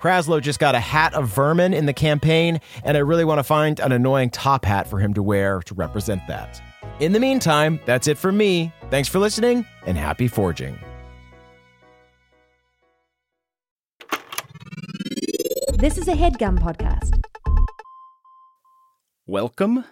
Kraslow just got a hat of vermin in the campaign, and I really want to find an annoying top hat for him to wear to represent that. In the meantime, that's it for me. Thanks for listening, and happy forging. This is a headgum podcast. Welcome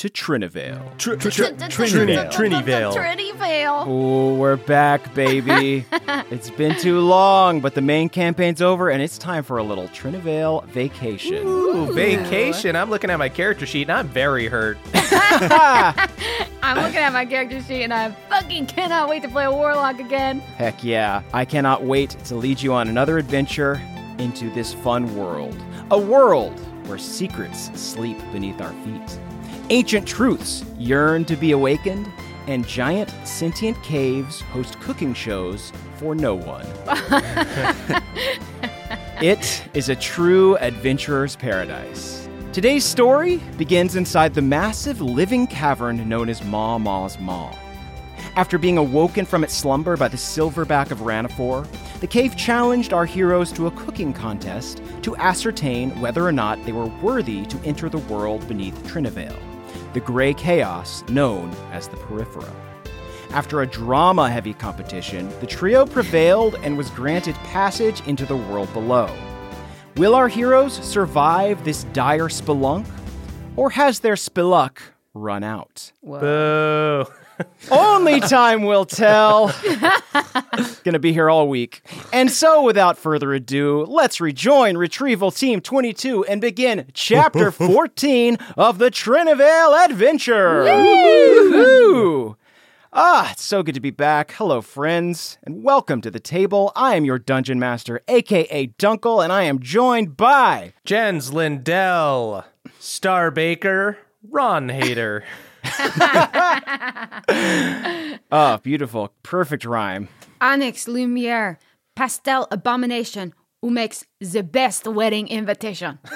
to Trinyvale. Trinyvale. Trinyvale. Trinyvale. Oh, we're back, baby. it's been too long, but the main campaign's over, and it's time for a little Trinyvale vacation. Ooh, vacation. I'm looking at my character sheet and I'm very hurt. I'm looking at my character sheet and I fucking cannot wait to play a warlock again. Heck yeah. I cannot wait to lead you on another adventure into this fun world. A world where secrets sleep beneath our feet. Ancient truths yearn to be awakened, and giant sentient caves host cooking shows for no one. it is a true adventurer's paradise. Today's story begins inside the massive living cavern known as Ma Ma's Maw. After being awoken from its slumber by the silverback of Ranafor, the cave challenged our heroes to a cooking contest to ascertain whether or not they were worthy to enter the world beneath Trinyvale, the gray chaos known as the Periphera. After a drama heavy competition, the trio prevailed and was granted passage into the world below. Will our heroes survive this dire spelunk, or has their spelunk run out? Boo. Only time will tell. Gonna be here all week. And so, without further ado, let's rejoin Retrieval Team 22 and begin Chapter 14 of the Trinyvale Adventure. Woo! Ah, it's so good to be back. Hello, friends, and welcome to the table. I am your dungeon master, aka Dunkle, and I am joined by Jens Lindell, Star Baker, Ron Hater. oh, beautiful, perfect rhyme. Onyx Lumiere, pastel abomination, who makes the best wedding invitation.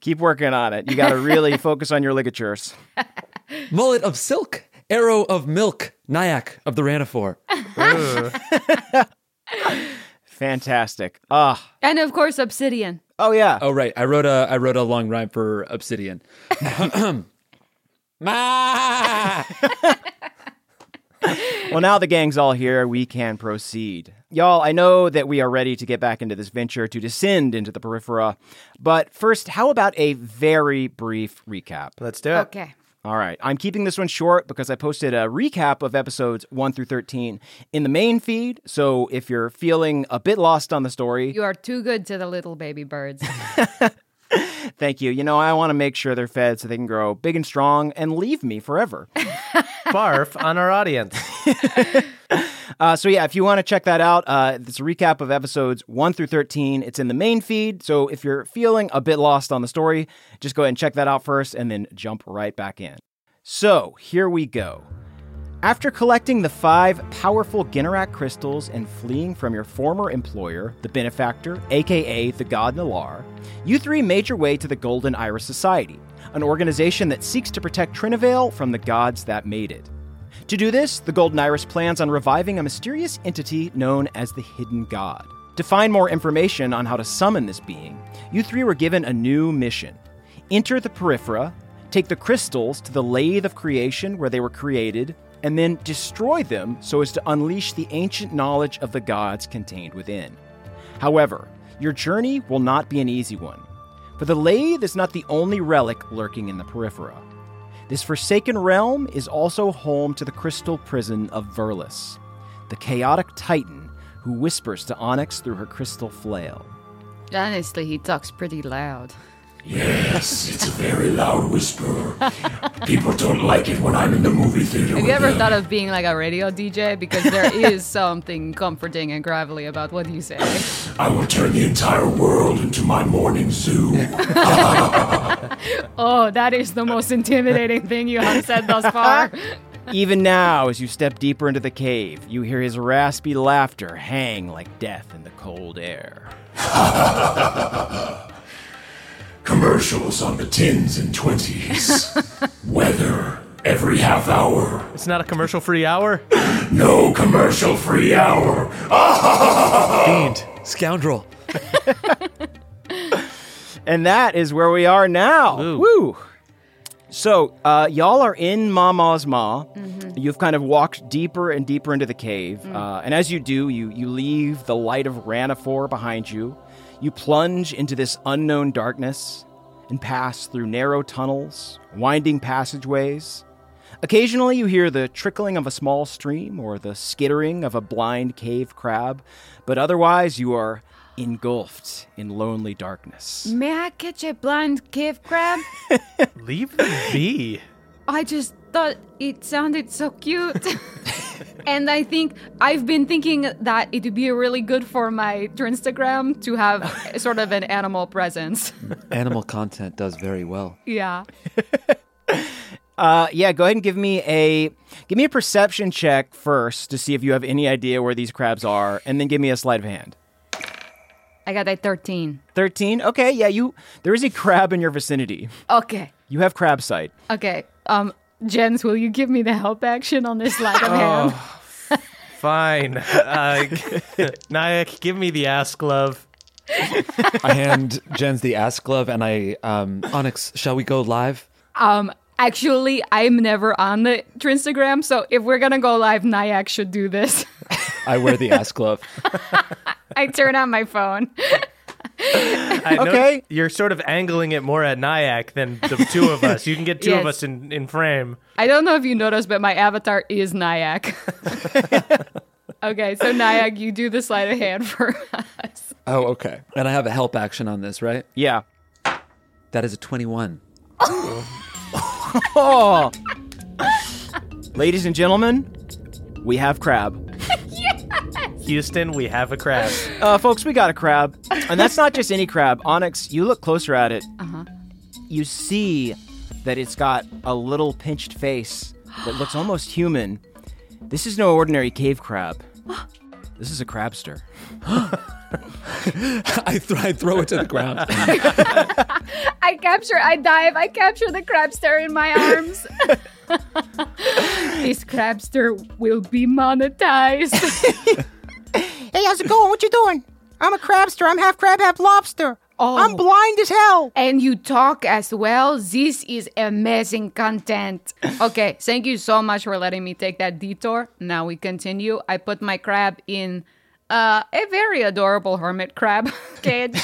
Keep working on it. You got to really focus on your ligatures. Mullet of silk, arrow of milk, Nyack of the Ranafor. Fantastic. Ah. and of course, obsidian. Oh yeah. Oh right, I wrote a I wrote a long rhyme for obsidian. Ma! well, now the gang's all here. We can proceed. Y'all, I know that we are ready to get back into this venture to descend into the periphera. But first, how about a very brief recap? Let's do it. Okay. All right. I'm keeping this one short because I posted a recap of episodes 1 through 13 in the main feed. So if you're feeling a bit lost on the story, You are too good to the little baby birds. thank you. You know, I want to make sure they're fed so they can grow big and strong and leave me forever. Barf on our audience. Uh, so yeah, if you want to check that out, uh, it's a recap of episodes one through thirteen. It's in the main feed. So if you're feeling a bit lost on the story, just go ahead and check that out first, and then jump right back in. So here we go. After collecting the five powerful Ginnerak crystals and fleeing from your former employer, the Benefactor, aka the God Nalar, you three made your way to the Golden Iris Society, an organization that seeks to protect Trinyvale from the gods that made it. To do this, the Golden Iris plans on reviving a mysterious entity known as the Hidden God. To find more information on how to summon this being, you three were given a new mission. Enter the Periphera, take the crystals to the lathe of creation where they were created, and then destroy them so as to unleash the ancient knowledge of the gods contained within. However, your journey will not be an easy one, for the lathe is not the only relic lurking in the Periphera. This forsaken realm is also home to the crystal prison of Verlis, the chaotic titan who whispers to Onyx through her crystal flail. Honestly, he talks pretty loud. Yes, it's a very loud whisper. People don't like it when I'm in the movie theater. Have with you ever them. thought of being like a radio DJ? Because there is something comforting and gravelly about what you say. I will turn the entire world into my morning zoo. Oh, that is the most intimidating thing you have said thus far. Even now, as you step deeper into the cave, you hear his raspy laughter hang like death in the cold air. Commercials on the tens and twenties. Weather every half hour. It's not a commercial free hour. No commercial free hour. Fiend. Scoundrel. And that is where we are now. Ooh. Woo! So, uh, y'all are in Mama's Maw. You've kind of walked deeper and deeper into the cave. Uh, and as you do, you, you leave the light of Ranafor behind you. You plunge into this unknown darkness and pass through narrow tunnels, winding passageways. Occasionally, you hear the trickling of a small stream or the skittering of a blind cave crab, but otherwise, you are engulfed in lonely darkness. May I catch a blind cave crab? Leave them be. I just thought it sounded so cute. and I think I've been thinking that it would be really good for my Instagram to have sort of an animal presence. Animal content does very well. Yeah. Uh, yeah, go ahead and give me a give me a perception check first to see if you have any idea where these crabs are, and then give me a sleight of hand. I got a 13. Thirteen. Okay, yeah, you there is a crab in your vicinity. Okay. You have crab sight. Okay. Um, Jens, will you give me the help action on this sleight of hand? Fine. Uh, Nyack, give me the ass glove. I hand Jens the ass glove and I, um, Onyx, shall we go live? Um, actually, I'm never on the Instagram, so if we're gonna go live, Nyack should do this. I wear the ass glove. I turn on my phone. I know Okay. You're sort of angling it more at Nyack than the two of us. You can get two of us in, in frame. I don't know if you noticed, but my avatar is Nyack. okay, so Nyack, you do the sleight of hand for us. Oh, okay. And I have a help action on this, right? Yeah. That is a 21. Oh. Ladies and gentlemen, we have crab. Houston, we have a crab. Uh, folks, we got a crab, and that's not just any crab. Onyx, you look closer at it. Uh-huh. You see that it's got a little pinched face that looks almost human. This is no ordinary cave crab. This is a crabster. I, th- I throw it to the ground. I capture, I dive, I capture the crabster in my arms. this crabster will be monetized. Hey, how's it going? What you doing? I'm a crabster. I'm half crab, half lobster. Oh. I'm blind as hell. and you talk as well. This is amazing content. Okay, thank you so much for letting me take that detour. Now we continue. I put my crab in uh, a very adorable hermit crab cage.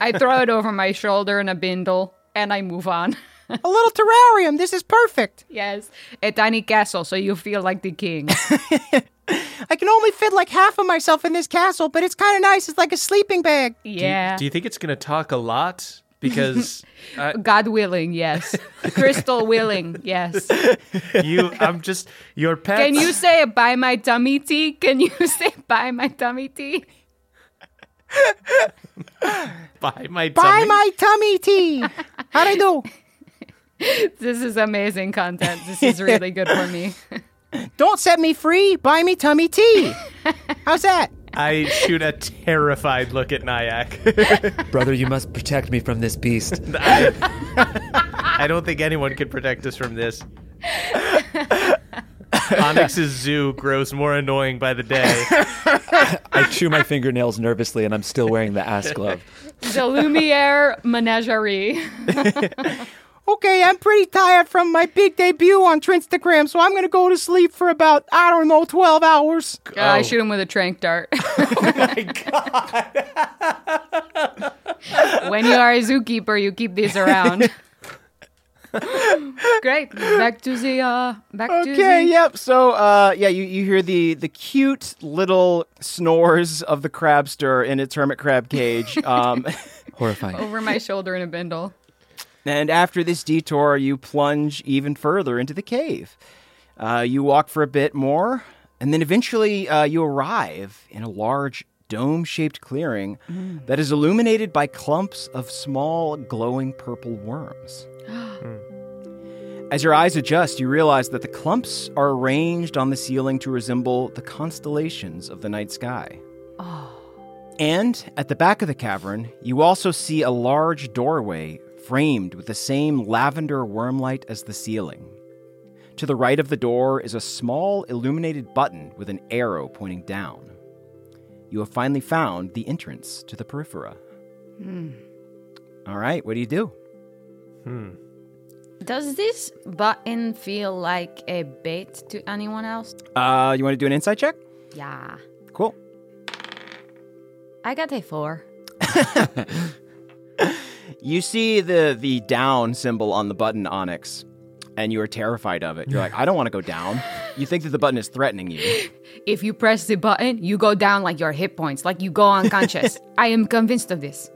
I throw it over my shoulder in a bindle and I move on. A little terrarium. This is perfect. yes, a tiny castle so you feel like the king. I can only fit like half of myself in this castle, but it's kind of nice. It's like a sleeping bag. Yeah. Do you think it's going to talk a lot? Because uh, God willing, yes. Crystal willing, yes. you, I'm just your pet. Can you say buy my tummy tea? Can you say buy my tummy tea? buy my Buy tummy? my tummy tea. How do I do? This is amazing content. This is really good for me. Don't set me free. Buy me tummy tea. How's that? I shoot a terrified look at Nyack. Brother, you must protect me from this beast. I don't think anyone could protect us from this. Onyx's zoo grows more annoying by the day. I chew my fingernails nervously, and I'm still wearing the ass glove. The Lumiere Menagerie. Okay, I'm pretty tired from my big debut on Trinstagram, so I'm gonna go to sleep for about, I don't know, 12 hours. Uh, I shoot him with a trank dart. Oh my God. when you are a zookeeper, you keep these around. Great. Back to the uh back to Okay, the yep. So, uh, yeah, you, you hear the, the cute little snores of the crabster in its hermit crab cage. Um, Horrifying. over my shoulder in a bindle. And after this detour, you plunge even further into the cave. Uh, you walk for a bit more, and then eventually uh, you arrive in a large dome shaped clearing that is illuminated by clumps of small glowing purple worms. As your eyes adjust, you realize that the clumps are arranged on the ceiling to resemble the constellations of the night sky. And at the back of the cavern, you also see a large doorway framed with the same lavender wormlight as the ceiling. To the right of the door is a small illuminated button with an arrow pointing down. You have finally found the entrance to the periphera. All right, what do you do? Does this button feel like a bait to anyone else? Uh, you want to do an insight check? Yeah. Cool. I got a four. You see the the down symbol on the button Onyx, and you are terrified of it. You're like, I don't want to go down. You think that the button is threatening you. If you press the button, you go down like your hit points, like you go unconscious. I am convinced of this.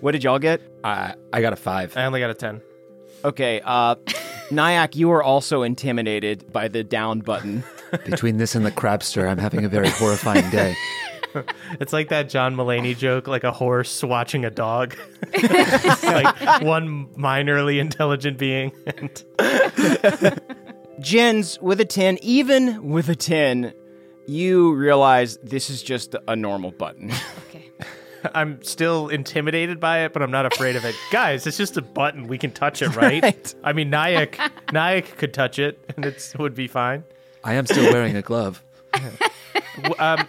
What did y'all get? I, I got a five. I only got a 10. Okay, uh, Nyack, you are also intimidated by the down button. Between this and the crabster, I'm having a very horrifying day. It's like that John Mulaney joke, like a horse watching a dog. It's like one minorly intelligent being. And Jens, with a 10, even with a 10, you realize this is just a normal button. Okay. I'm still intimidated by it, but I'm not afraid of it. Guys, it's just a button. We can touch it, right? Right. I mean, Nyack, Nyack could touch it, and it would be fine. I am still wearing a glove. Um,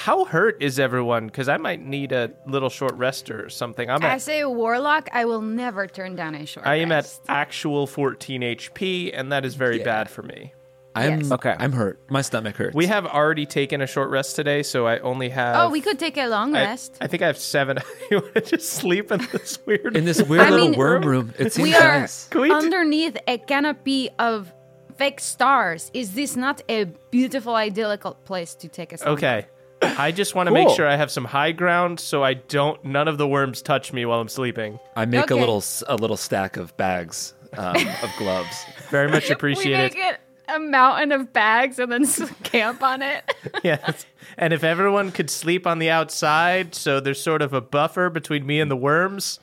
how hurt is everyone? Because I might need a little short rest or something. I'm at As a warlock, I will never turn down a short rest. I am at actual 14 HP, and that is very bad for me. I'm Yes. Okay. I'm hurt. My stomach hurts. We have already taken a short rest today, so I only have. Oh, we could take a long I, rest. I think I have seven. you want to just sleep in this weird in this weird I little mean, worm room. It seems we are nice. Can we underneath a canopy of fake stars. Is this not a beautiful, idyllic place to take a sauna? Okay. I just want to make sure I have some high ground, so I don't. None of the worms touch me while I'm sleeping. I make a little s- a little stack of bags um, of gloves. Very much We appreciate make it. it a mountain of bags and then s- camp on it. Yes. And if everyone could sleep on the outside, so there's sort of a buffer between me and the worms.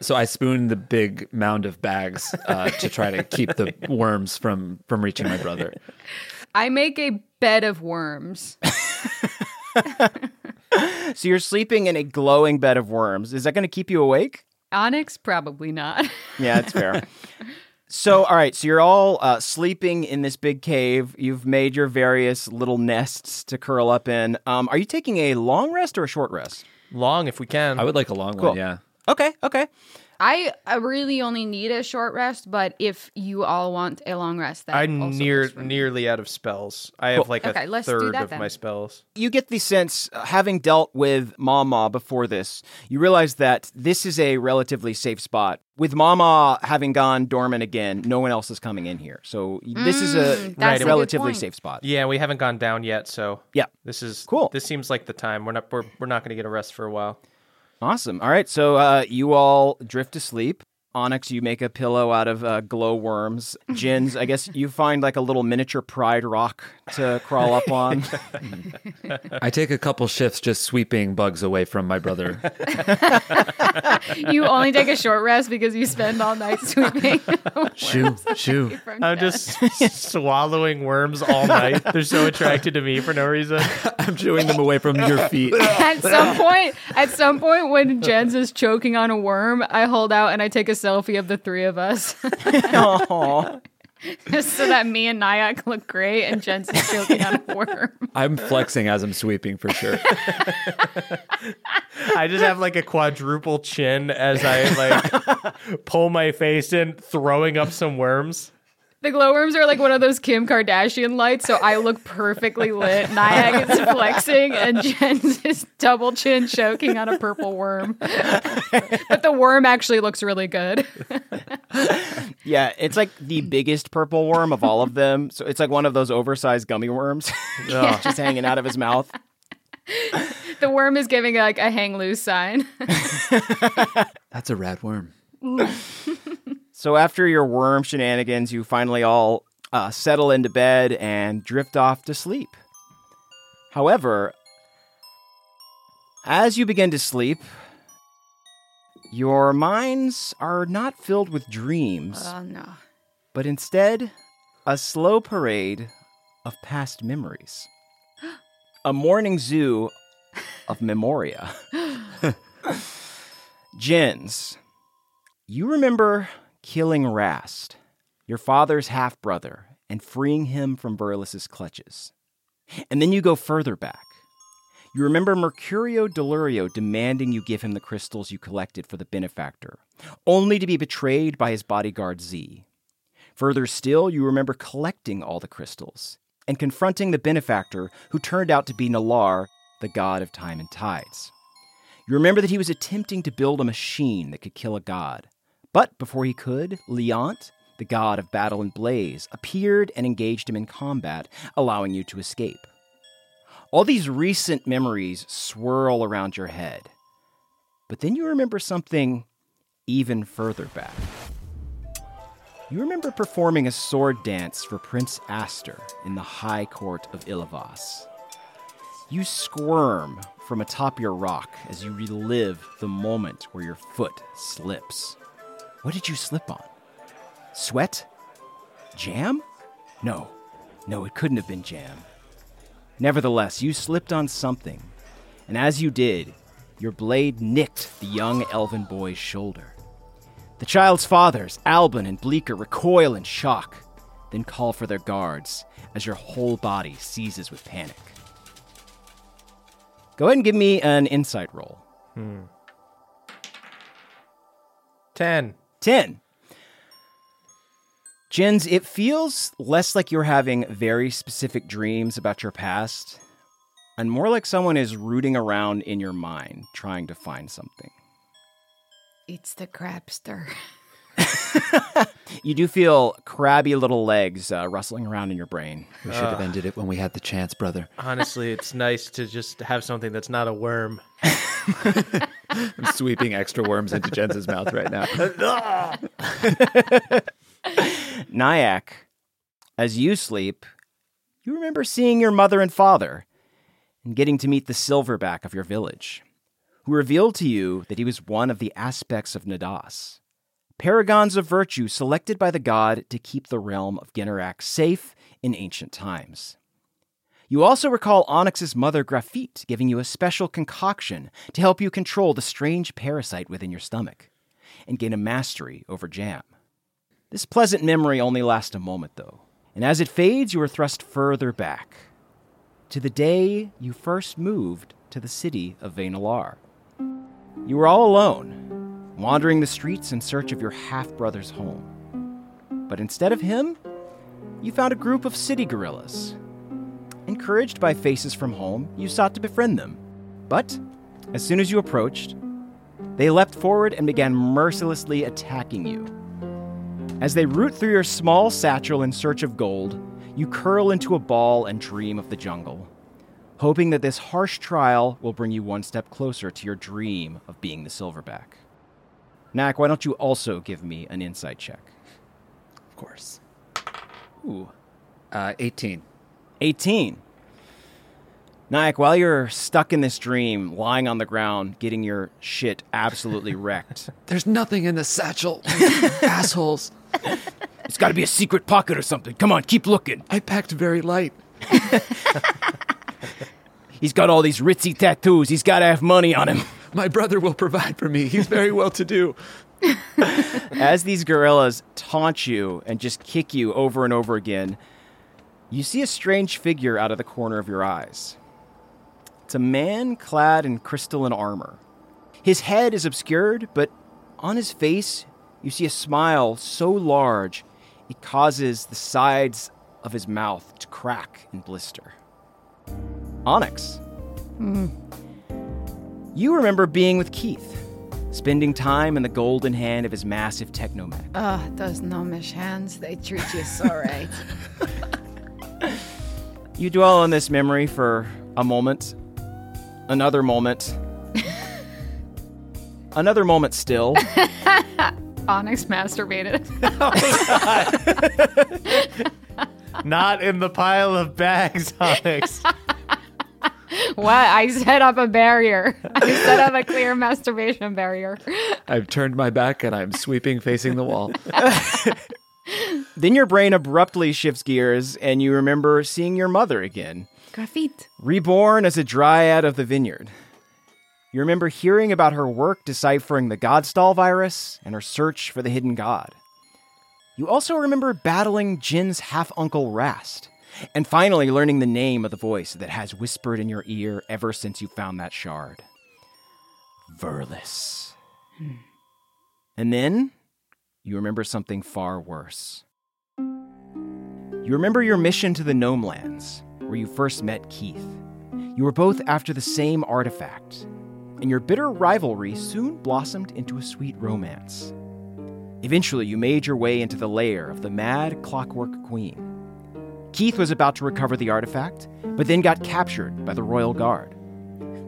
So I spoon the big mound of bags uh, to try to keep the worms from from reaching my brother. I make a bed of worms. so you're sleeping in a glowing bed of worms. Is that going to keep you awake? Onyx, probably not. Yeah, that's fair. so, all right, so you're all uh, sleeping in this big cave. You've made your various little nests to curl up in. Um, are you taking a long rest or a short rest? Long, if we can. I would like a long Cool. one. Yeah. Okay, okay. I, I really only need a short rest, but if you all want a long rest, that I'm also near works for me. nearly out of spells. I have like Okay, a let's third of then. my spells. You get the sense, uh, having dealt with Mama before this, you realize that this is a relatively safe spot. With Mama having gone dormant again, no one else is coming in here. So this is a Mm, that's a relatively safe spot. Yeah, we haven't gone down yet, so Yeah. this is Cool. This seems like the time. We're not we're, we're not going to get a rest for a while. Awesome. All right. So uh, you all drift to sleep. Onyx, you make a pillow out of uh, glow worms. Jens, I guess you find like a little miniature pride rock to crawl up on. I take a couple shifts just sweeping bugs away from my brother. You only take a short rest because you spend all night sweeping. shoo, shoo. I'm death. just swallowing worms all night. They're so attracted to me for no reason. I'm chewing them away from your feet. at some point, at some point, when Jens is choking on a worm, I hold out and I take a selfie of the three of us. Just so that me and Nyack look great and Jen's is choking on a worm. I'm flexing as I'm sweeping for sure. I just have like a quadruple chin as I like pull my face in, throwing up some worms. The glowworms are like one of those Kim Kardashian lights, so I look perfectly lit. Nyack is flexing, and Jen's is double chin choking on a purple worm. but the worm actually looks really good. Yeah, it's like the biggest purple worm of all of them. So it's like one of those oversized gummy worms just hanging out of his mouth. The worm is giving like a hang loose sign. That's a rad worm. So after your worm shenanigans, you finally all uh, settle into bed and drift off to sleep. However, as you begin to sleep, your minds are not filled with dreams, Oh no. but instead a slow parade of past memories. A morning zoo of memoria. Jens, you remember killing Rast, your father's half brother, and freeing him from Verlis's clutches. And then you go further back. You remember Mercurio Delurio demanding you give him the crystals you collected for the benefactor, only to be betrayed by his bodyguard Z. Further still, you remember collecting all the crystals and confronting the benefactor who turned out to be Nalar, the god of time and tides. You remember that he was attempting to build a machine that could kill a god. But before he could, Leont, the god of battle and blaze, appeared and engaged him in combat, allowing you to escape. All these recent memories swirl around your head. But then you remember something even further back. You remember performing a sword dance for Prince Aster in the High Court of Ilivas. You squirm from atop your rock as you relive the moment where your foot slips. What did you slip on? Sweat? Jam? No, no, it couldn't have been jam. Nevertheless, you slipped on something, and as you did, your blade nicked the young elven boy's shoulder. The child's fathers, Albin and Bleeker, recoil in shock, then call for their guards as your whole body seizes with panic. Go ahead and give me an insight roll. Hmm. Ten. 10. Jens, it feels less like you're having very specific dreams about your past and more like someone is rooting around in your mind trying to find something. It's the crabster. You do feel crabby little legs uh, rustling around in your brain. We should have ended it when we had the chance, brother. Honestly, it's nice to just have something that's not a worm. I'm sweeping extra worms into Jensen's mouth right now. Nyack, as you sleep, you remember seeing your mother and father and getting to meet the silverback of your village, who revealed to you that he was one of the aspects of Neddas, paragons of virtue selected by the god to keep the realm of Generac safe in ancient times. You also recall Onyx's mother Graphite giving you a special concoction to help you control the strange parasite within your stomach and gain a mastery over jam. This pleasant memory only lasts a moment, though, and as it fades, you are thrust further back to the day you first moved to the city of Vainalar. You were all alone, wandering the streets in search of your half brother's home. But instead of him, you found a group of city gorillas. Encouraged by faces from home, you sought to befriend them. But as soon as you approached, they leapt forward and began mercilessly attacking you. As they root through your small satchel in search of gold, you curl into a ball and dream of the jungle, hoping that this harsh trial will bring you one step closer to your dream of being the silverback. Nyack, why don't you also give me an insight check? Of course. Ooh. Uh, 18. 18. Nyack, while you're stuck in this dream, lying on the ground, getting your shit absolutely wrecked, There's nothing in the satchel. Assholes. it's got to be a secret pocket or something. Come on, keep looking. I packed very light. He's got all these ritzy tattoos. He's got to have money on him. My brother will provide for me. He's very well to do. As these gorillas taunt you and just kick you over and over again, you see a strange figure out of the corner of your eyes. It's a man clad in crystalline armor. His head is obscured, but on his face, you see a smile so large it causes the sides of his mouth to crack and blister. Onyx. Hmm. You remember being with Keith, spending time in the golden hand of his massive technomech. Ah, oh, those gnomish hands, they treat you so right. You dwell on this memory for a moment, another moment, another moment still. Onyx masturbated. oh, Not in the pile of bags, Onyx. what? I set up a barrier. I set up a clear masturbation barrier. I've turned my back and I'm sweeping facing the wall. Then your brain abruptly shifts gears and you remember seeing your mother again, Graphite. reborn as a dryad of the vineyard. You remember hearing about her work deciphering the Godstall virus and her search for the hidden god. You also remember battling Jens's half uncle Rast, and finally learning the name of the voice that has whispered in your ear ever since you found that shard Verlis. Hmm. And then you remember something far worse. You remember your mission to the Gnome Lands, where you first met Keith. You were both after the same artifact, and your bitter rivalry soon blossomed into a sweet romance. Eventually, you made your way into the lair of the mad clockwork queen. Keith was about to recover the artifact, but then got captured by the royal guard.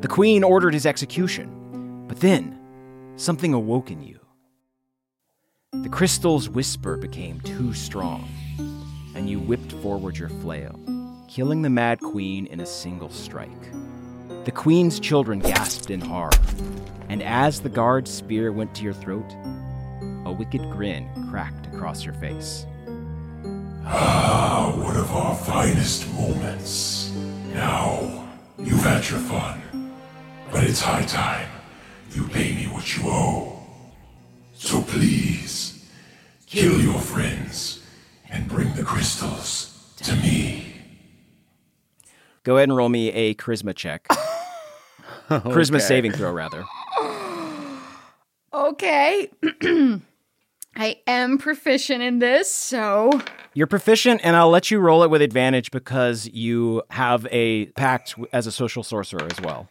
The queen ordered his execution, but then something awoke in you. The crystal's whisper became too strong, and you whipped forward your flail, killing the mad queen in a single strike. The queen's children gasped in horror, and as the guard's spear went to your throat, a wicked grin cracked across your face. Ah, one of our finest moments. Now, you've had your fun. But it's high time you pay me what you owe. So please, kill your friends and bring the crystals to me. Go ahead and roll me a charisma check. Charisma saving throw, rather. Okay. I am proficient in this, so You're proficient, and I'll let you roll it with advantage because you have a pact as a social sorcerer as well.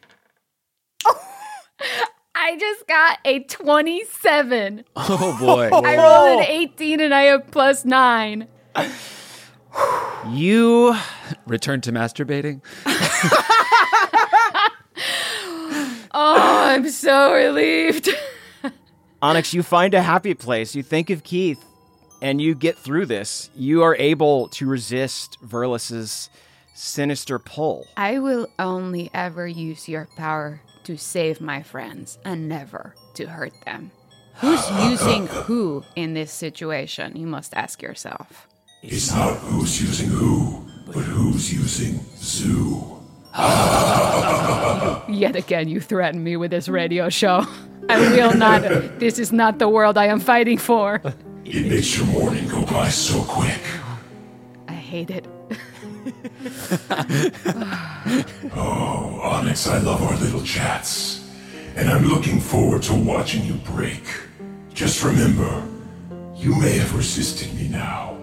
I just got a 27. Oh boy. I rolled an 18 and I have plus 9. You Return to masturbating. Oh, I'm so relieved. Onyx, you find a happy place. You think of Keith, and you get through this. You are able to resist Verlis's sinister pull. I will only ever use your power to save my friends and never to hurt them. Who's using who in this situation? You must ask yourself. It's not who's using who, but who's using zoo. Yet again, you threaten me with this radio show. I will not. This is not the world I am fighting for. It makes your morning go by so quick. I hate it. Oh, Onyx, I love our little chats. And I'm looking forward to watching you break. Just remember, you may have resisted me now,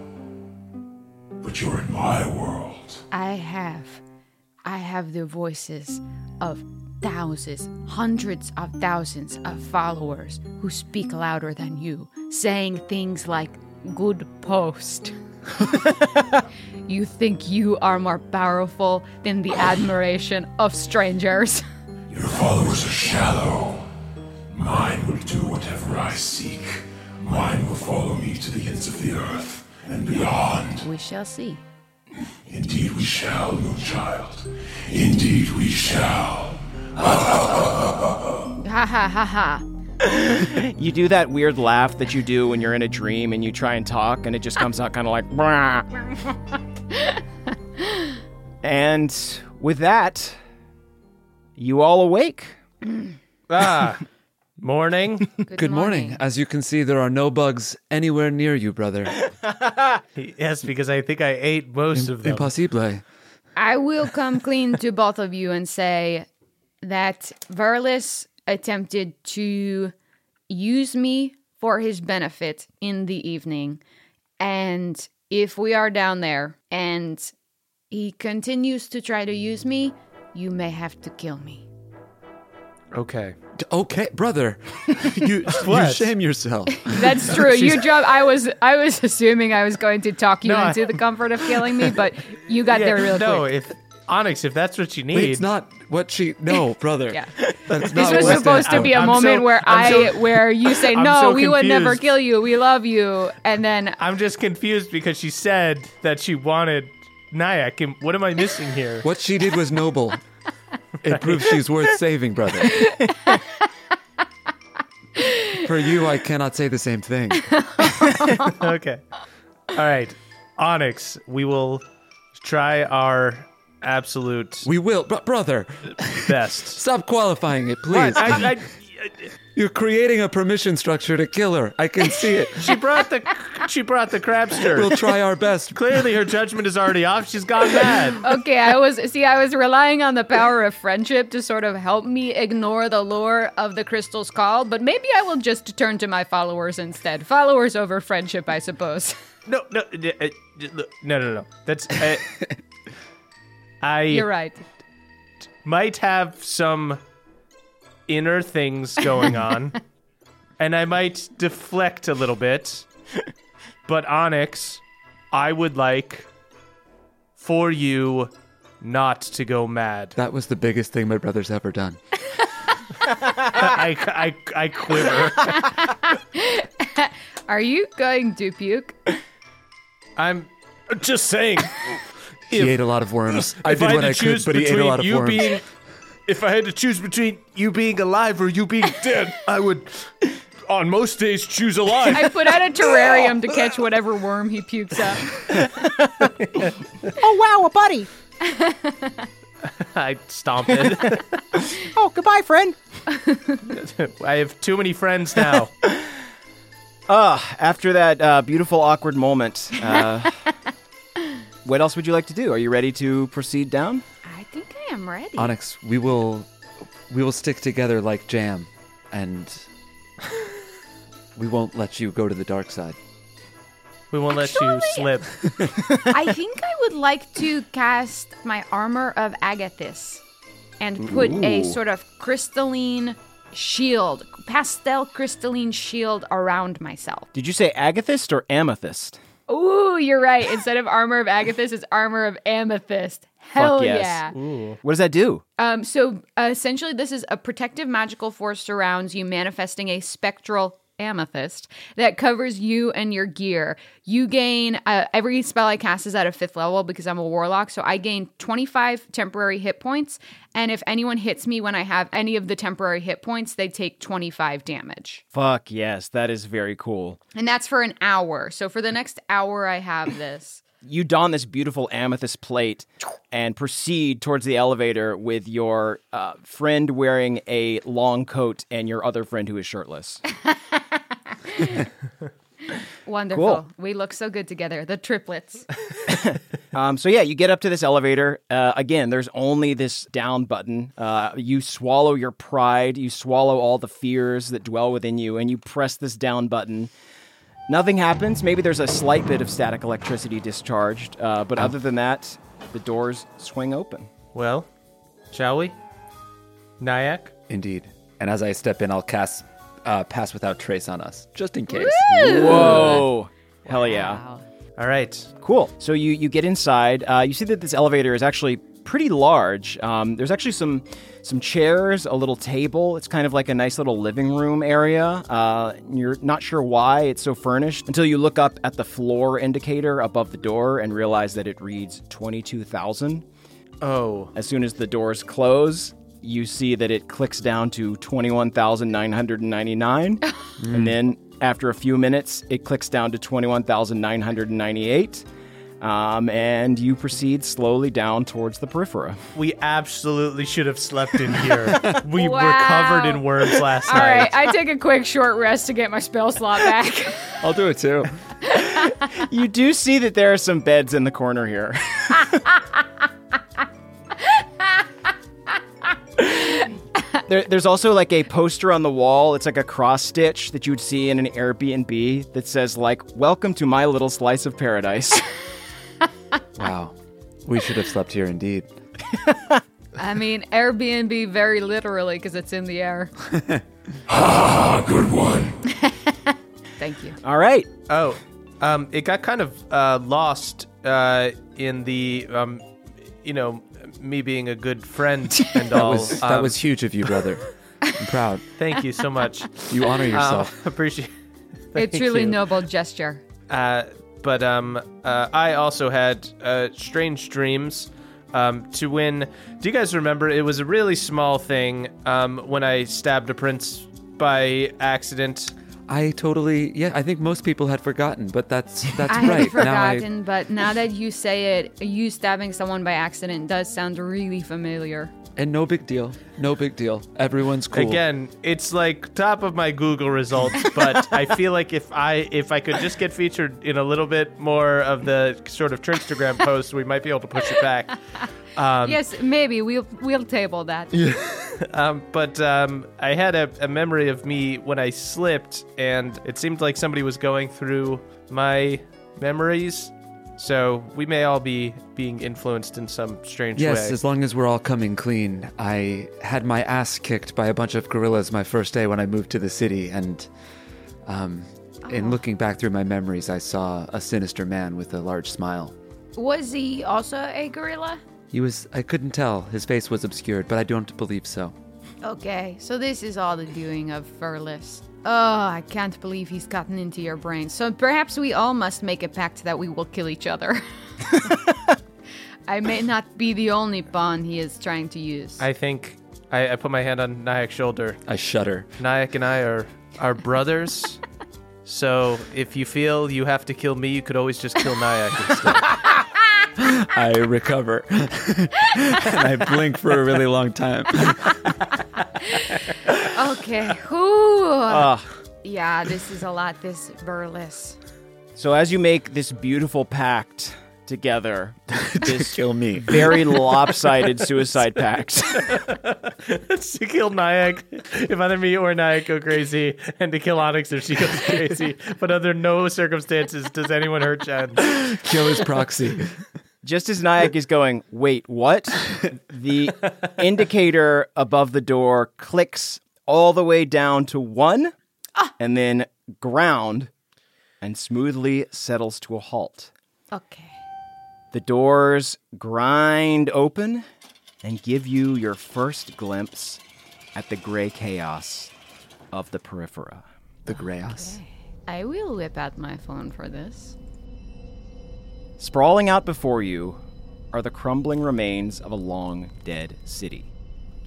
but you're in my world. I have. I have the voices of thousands, hundreds of thousands of followers who speak louder than you, saying things like, good post. you think you are more powerful than the admiration of strangers. Your followers are shallow. Mine will do whatever I seek. Mine will follow me to the ends of the earth and beyond. we shall see. Indeed we shall, Moonchild. Indeed we shall. Ha ha ha ha. You do that weird laugh that you do when you're in a dream and you try and talk, and it just comes out kind of like. "Brah." and with that, you all awake. Ah, Morning. Good morning. As you can see, there are no bugs anywhere near you, brother. yes, because I think I ate most of them. Impossible. I will come clean to both of you and say that Verlis attempted to use me for his benefit in the evening. And if we are down there and he continues to try to use me, you may have to kill me. Okay. Okay, brother. you, you shame yourself. That's true. you job. I was I was assuming I was going to talk you No, I- into the comfort of killing me, but you got there real no, quick. if Onyx, if that's what you need, Wait, it's not what she. No, brother. Yeah. That's This not was what supposed to be a I'm moment so- where I'm I so- where you say no, so we would never kill you. We love you, and then I'm just confused because she said that she wanted Nyack. And what am I missing here? What she did was noble. It proves she's worth saving, brother. For you, I cannot say the same thing. okay. All right. Onyx, we will try our absolute We will, br- brother. best. Stop qualifying it, please. I, I, You're creating a permission structure to kill her. I can see it. she brought the she brought the crabster. We'll try our best. Clearly, her judgment is already off. She's gone mad. okay, I was see, I was relying on the power of friendship to sort of help me ignore the lure of the crystal's call, but maybe I will just turn to my followers instead. Followers over friendship, I suppose. No, no, uh, uh, no, no, no. That's uh, I You're right. might have some inner things going on, and I might deflect a little bit. But Onyx, I would like for you not to go mad. That was the biggest thing my brother's ever done. I, I, I quiver. Are you going to puke? I'm just saying. He If- ate a lot of worms. I did I what I could, but he ate a lot of you worms. being, if I had to choose between you being alive or you being dead, I would, on most days, choose alive. I put out a terrarium to catch whatever worm he pukes up. Oh, wow, a buddy. I stomp it. Oh, goodbye, friend. I have too many friends now. Ah, after that uh, beautiful, awkward moment, uh, what else would you like to do? Are you ready to proceed down? I think I am ready. Onyx, we will, we will stick together like jam, and we won't let you go to the dark side. We won't let you slip. I think I would like to cast my armor of Agathys and put a sort of crystalline shield, pastel crystalline shield around myself. Did you say Agathist or amethyst? Ooh, you're right. Instead of armor of Agathys, it's armor of amethyst. Hell Fuck yes. yeah. What does that do? Um, so uh, essentially, this is a protective magical force surrounds you, manifesting a spectral amethyst that covers you and your gear. You gain uh, every spell I cast is at a fifth level because I'm a warlock, so I gain 25 temporary hit points. And if anyone hits me when I have any of the temporary hit points, they take 25 damage. Fuck yes, that is very cool. And that's for an hour. So for the next hour, I have this. You don this beautiful amethyst plate and proceed towards the elevator with your uh, friend wearing a long coat and your other friend who is shirtless. Wonderful. Cool. We look so good together. The triplets. Um, so yeah, you get up to this elevator. Uh, again, there's only this down button. Uh, you swallow your pride, you swallow all the fears that dwell within you, and you press this down button. Nothing happens. Maybe there's a slight bit of static electricity discharged, uh, but other than that, the doors swing open. Well, shall we? Nyack? Indeed. And as I step in, I'll cast uh, Pass Without Trace on us, just in case. Whoa! Hell yeah! All right. Cool. So you you get inside. Uh, you see that this elevator is actually pretty large. Um, there's actually some some chairs, a little table. It's kind of like a nice little living room area. Uh, you're not sure why it's so furnished until you look up at the floor indicator above the door and realize that it reads twenty two thousand. Oh, As soon as the doors close, you see that it clicks down to 21,999. and then after a few minutes, it clicks down to 21,998. Um, and you proceed slowly down towards the Periphera. We absolutely should have slept in here. we were covered in worms last All night. right, I take a quick short rest to get my spell slot back. I'll do it too. You do see that there are some beds in the corner here. There, there's also like a poster on the wall. It's like a cross stitch that you would see in an Airbnb that says like "Welcome to my little slice of paradise." Wow. We should have slept here indeed. I mean, Airbnb very literally because it's in the air. Ah, good one. Thank you. All right. Oh, um, it got kind of uh, lost uh, in the, um, you know, me being a good friend and That all. was that Um, was huge of you, brother. I'm proud. Thank you so much. You honor Uh, yourself. appreciate. It's Thank really you. noble gesture. Uh, but um, uh, I also had uh, strange dreams. Um, to win. Do you guys remember? It was a really small thing. Um, when I stabbed a prince by accident. I totally yeah. I think most people had forgotten, but that's that's I right. had Now I forgotten, but now that you say it, you stabbing someone by accident does sound really familiar. And no big deal. No big deal. Everyone's cool. Again, it's like top of my Google results, but I feel like if I if I could just get featured in a little bit more of the sort of Trinstagram posts, we might be able to push it back. Um, yes, maybe we'll we'll table that. Um, but um, I had a, a memory of me when I slipped, and it seemed like somebody was going through my memories. So we may all be being influenced in some strange Yes, way. as long as we're all coming clean. I had my ass kicked by a bunch of gorillas my first day when I moved to the city, and um, in looking back through my memories, I saw a sinister man with a large smile. Was he also a gorilla? He was, I couldn't tell. His face was obscured, but I don't believe so. Okay, so this is all the doing of Verlis. Oh, I can't believe he's gotten into your brain. So perhaps we all must make a pact that we will kill each other. I may not be the only pawn he is trying to use. I think I, I put my hand on Nyack's shoulder. I shudder. Nyack and I are are brothers. so if you feel you have to kill me, you could always just kill Nayak instead. I recover. and I blink for a really long time. Okay, whew. Ah. yeah, this is a lot, this Verlis. So as you make this beautiful pact together, this Kill me. very lopsided suicide pact. to kill Nyack if either me or Nyack go crazy, and to kill Onyx if she goes crazy. But under no circumstances does anyone hurt Jen. Kill his proxy. Just as Nyack is going, wait, what? The indicator above the door clicks all the way down to one ah. and then ground and smoothly settles to a halt. Okay. The doors grind open and give you your first glimpse at the gray chaos of the periphera. The grass. I will whip out my phone for this. Sprawling out before you are the crumbling remains of a long dead city.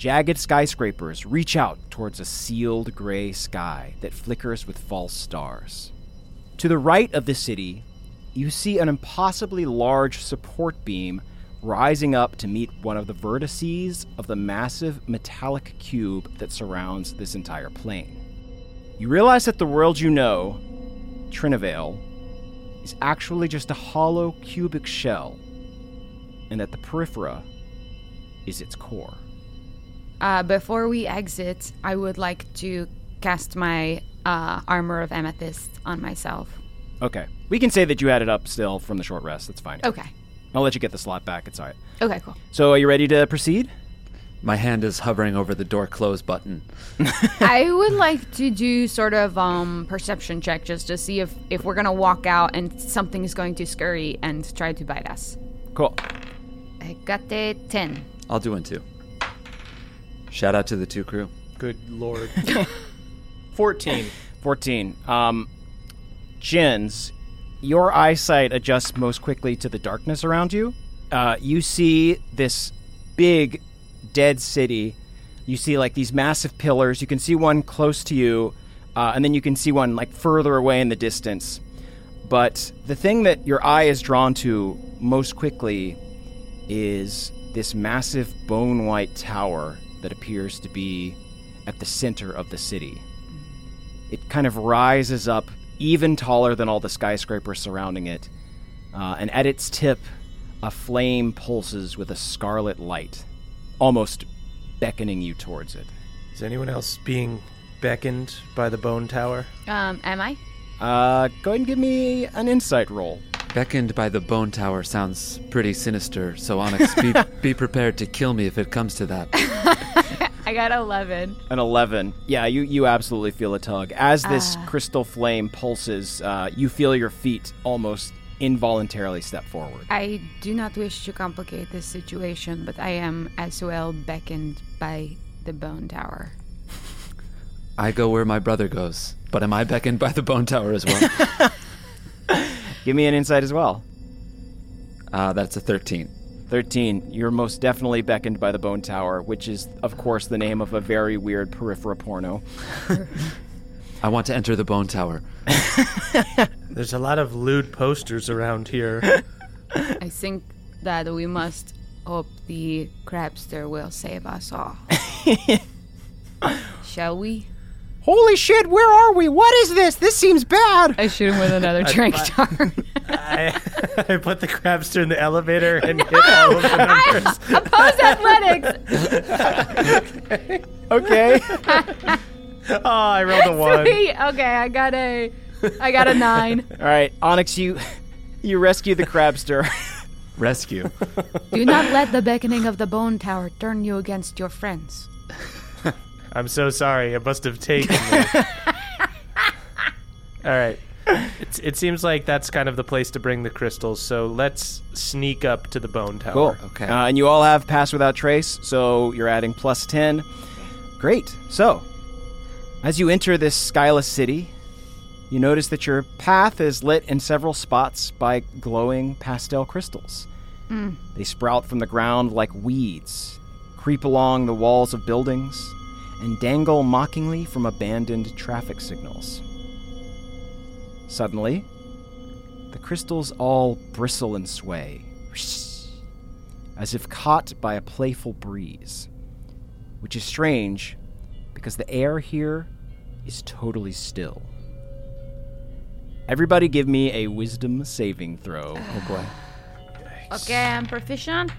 Jagged skyscrapers reach out towards a sealed gray sky that flickers with false stars. To the right of the city, you see an impossibly large support beam rising up to meet one of the vertices of the massive metallic cube that surrounds this entire plane. You realize that the world you know, Trinyvale, is actually just a hollow cubic shell, and that the periphera is its core. Uh, before we exit, I would like to cast my uh, armor of amethyst on myself. Okay. We can say that you had it up still from the short rest. That's fine. Okay. I'll let you get the slot back. It's all right. Okay, cool. So, are you ready to proceed? My hand is hovering over the door close button. I would like to do sort of um perception check just to see if if we're gonna walk out and something is going to scurry and try to bite us. Cool. I got a ten. I'll do one too. Shout out to the two crew. Good lord. 14. 14. Um, Jens, your eyesight adjusts most quickly to the darkness around you. Uh, you see this big dead city. You see like these massive pillars. You can see one close to you, uh, and then you can see one like further away in the distance. But the thing that your eye is drawn to most quickly is this massive bone white tower that appears to be at the center of the city. It kind of rises up even taller than all the skyscrapers surrounding it. Uh, and at its tip, a flame pulses with a scarlet light, almost beckoning you towards it. Is anyone else being beckoned by the bone tower? Um, am I? Uh, go ahead and give me an insight roll. Beckoned by the bone tower sounds pretty sinister, so Onyx, be, be prepared to kill me if it comes to that. I got 11. An 11. Yeah, you, you absolutely feel a tug. As this crystal flame pulses, uh, you feel your feet almost involuntarily step forward. I do not wish to complicate this situation, but I am as well beckoned by the bone tower. I go where my brother goes, but am I beckoned by the bone tower as well? Give me an insight as well. uh, that's a 13. 13. You're most definitely beckoned by the Bone Tower, which is, of course, the name of a very weird peripheral porno. I want to enter the bone tower. There's a lot of lewd posters around here. I think that we must hope the crabster will save us all. Shall we? Holy shit, where are we? What is this? This seems bad. I shoot him with another drink dart. I, I put the crabster in the elevator and hit all of the numbers. Oppose athletics. Okay. Oh, I rolled a one. Three. Okay, I got a, I got a nine. All right, Onyx, you you rescue the crabster. Rescue. Do not let the beckoning of the bone tower turn you against your friends. I'm so sorry. It must have taken me. All right. It's, it seems like that's kind of the place to bring the crystals. So let's sneak up to the bone tower. Cool. Okay. Uh, and you all have pass without trace, so you're adding plus 10. Great. So, as you enter this skyless city, you notice that your path is lit in several spots by glowing pastel crystals. They sprout from the ground like weeds, creep along the walls of buildings, and dangle mockingly from abandoned traffic signals. Suddenly, the crystals all bristle and sway, as if caught by a playful breeze, which is strange because the air here is totally still. Everybody give me a wisdom saving throw. oh boy. Okay, I'm proficient.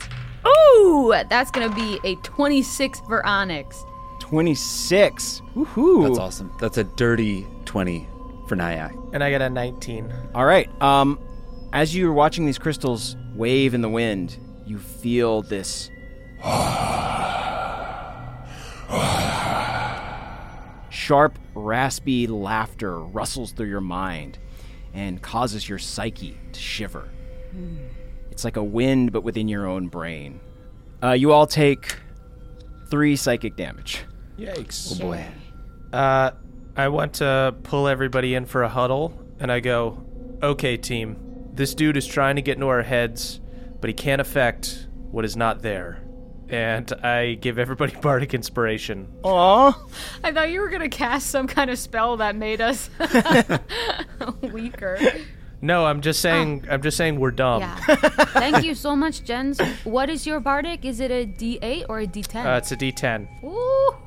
Ooh, that's gonna be a 26 for Onyx. 26. Woohoo. That's awesome. That's a dirty 20 for Nyack. And I got a 19. All right. Um, as you're watching these crystals wave in the wind, you feel this sharp, raspy laughter rustles through your mind and causes your psyche to shiver. It's like a wind, but within your own brain. Uh, you all take three psychic damage. Yikes. Oh boy. Uh, I want to pull everybody in for a huddle, and I go, okay, team, this dude is trying to get into our heads, but he can't affect what is not there. And I give everybody bardic inspiration. Aw. I thought you were gonna cast some kind of spell that made us weaker. No, I'm just saying. I'm just saying we're dumb. Yeah. Thank you so much, Jens. What is your bardic? Is it a D8 or a D10? Uh, it's a D10. Ooh.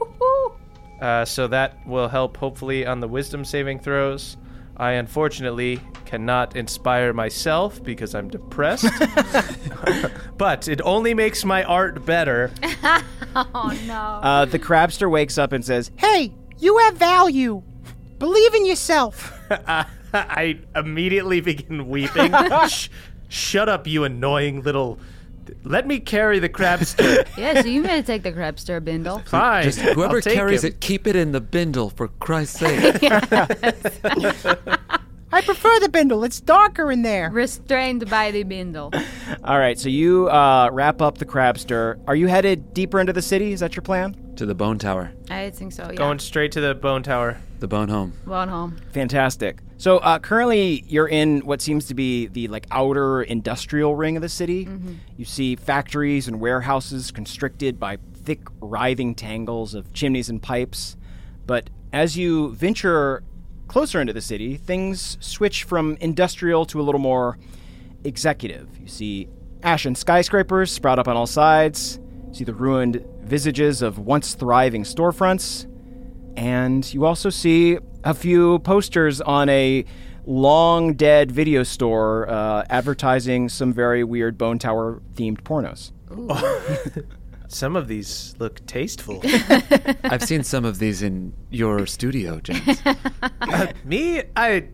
Uh, so that will help hopefully on the wisdom saving throws. I unfortunately cannot inspire myself because I'm depressed. but it only makes my art better. Oh no. Uh, the crabster wakes up and says, Hey, you have value. Believe in yourself. I immediately begin weeping. Shh, shut up, you annoying little. Let me carry the crabster. yeah, so you may take the crabster bindle. Fine. Just whoever I'll carries him. it, keep it in the bindle for Christ's sake. I prefer the bindle. It's darker in there. Restrained by the bindle. All right, so you uh, wrap up the crabster. Are you headed deeper into the city? Is that your plan? to the bone tower. I think so, yeah. Going straight to the bone tower. The bone home. Bone home. Fantastic. So uh, currently, you're in what seems to be the like outer industrial ring of the city. You see factories and warehouses constricted by thick, writhing tangles of chimneys and pipes. But as you venture closer into the city, things switch from industrial to a little more executive. You see ashen skyscrapers sprout up on all sides, you see the ruined visages of once thriving storefronts, and you also see a few posters on a long dead video store uh, advertising some very weird Bone Tower themed pornos. Some of these look tasteful. I've seen some of these in your studio, James. Me, I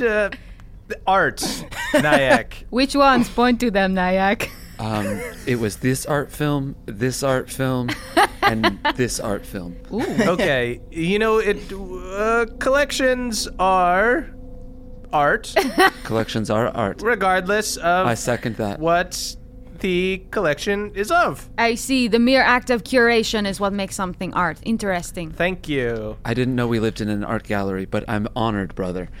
uh, art, Nyack. Which ones? Point to them, Nyack. Um, it was this art film, this art film, and this art film. Okay, you know it. Uh, collections are art, Collections are art. regardless of I second that. what the collection is of. I see. The mere act of curation is what makes something art. Interesting. Thank you. I didn't know we lived in an art gallery, but I'm honored, brother.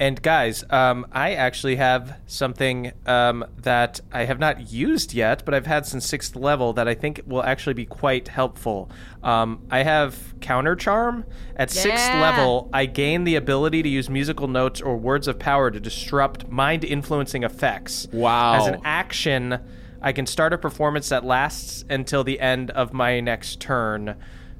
And guys, um, I actually have something um, that I have not used yet, but I've had since sixth level that I think will actually be quite helpful. Um, I have counter charm. At sixth level, I gain the ability to use musical notes or words of power to disrupt mind influencing effects. Wow. As an action, I can start a performance that lasts until the end of my next turn.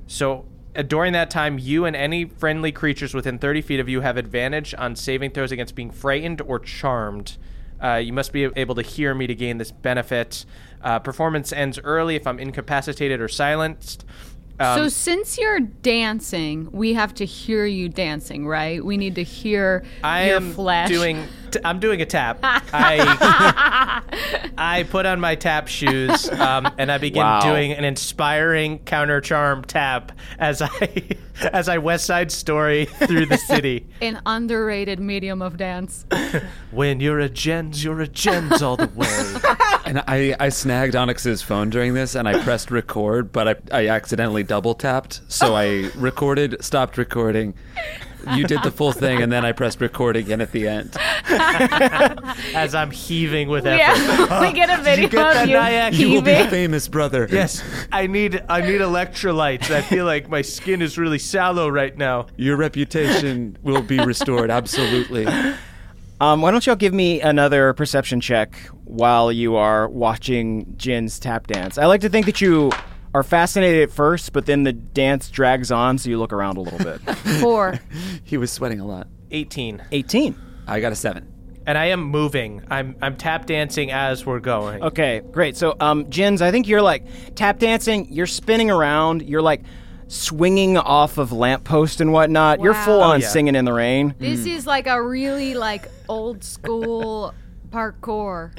So during that time, you and any friendly creatures within 30 feet of you have advantage on saving throws against being frightened or charmed. Uh, you must be able to hear me to gain this benefit. Uh, performance ends early if I'm incapacitated or silenced. Um, so since you're dancing, we have to hear you dancing, right? We need to hear I your am flesh. doing. T- I'm doing a tap. I I put on my tap shoes um, and I begin Wow. doing an inspiring counter charm tap as I as I West Side Story through the city. an underrated medium of dance. when you're a Jens, you're a Jens all the way. And I, I snagged Onyx's phone during this and I pressed record, but I, I accidentally double tapped. So I recorded, stopped recording. You did the full thing, and then I pressed record again at the end. as I'm heaving with effort. Yeah, we get a video get of you Nyack? You will be heaving. famous, brother. Yes, I need I need electrolytes. I feel like my skin is really sallow right now. Your reputation will be restored, absolutely. Um, why don't y'all give me another perception check while you are watching Jin's tap dance? I like to think that you are fascinated at first, but then the dance drags on, so you look around a little bit. Four. He was sweating a lot. 18. 18. I got a seven. And I am moving. I'm I'm tap dancing as we're going. Okay, great. So, um, Jens, I think you're like tap dancing. You're spinning around. You're like swinging off of lamppost and whatnot. You're full on Oh, yeah. singing in the rain. This is like a really like old school parkour.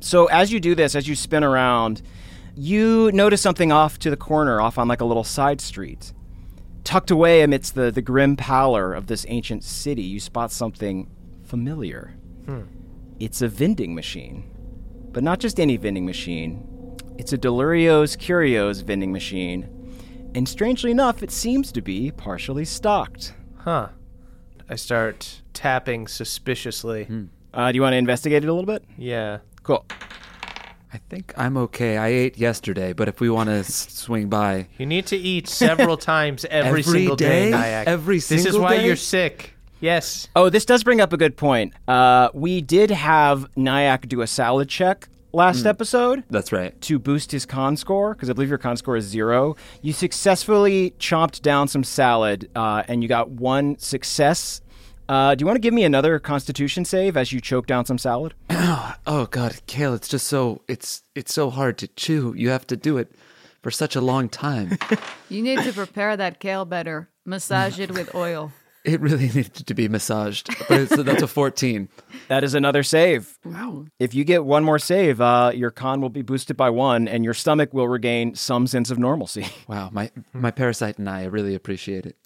So as you do this, as you spin around, you notice something off to the corner, off on like a little side street. Tucked away amidst the, the grim pallor of this ancient city, you spot something familiar. It's a vending machine. But not just any vending machine. It's a Delurio's Curios vending machine. And strangely enough, it seems to be partially stocked. Huh. I start tapping suspiciously. Uh, do you want to investigate it a little bit? Yeah. Cool. I think I'm okay. I ate yesterday, but if we want to swing by, You need to eat several times every, Every single day, day? Nyack. Every This is why day? you're sick. Yes. Oh, this does bring up a good point. Uh, we did have Nyack do a salad check last episode that's right. to boost his con score because I believe your con score is zero. You successfully chomped down some salad uh, and you got one success. Uh, do you want to give me another Constitution save as you choke down some salad? Oh God, Kale, it's just so it's it's so hard to chew. You have to do it for such a long time. You need to prepare that kale better. Massage it with oil. It really needed to be massaged, but it's, that's a 14. That is another save. Wow. If you get one more save, uh, your con will be boosted by one and your stomach will regain some sense of normalcy. Wow, my my parasite and I, I really appreciate it.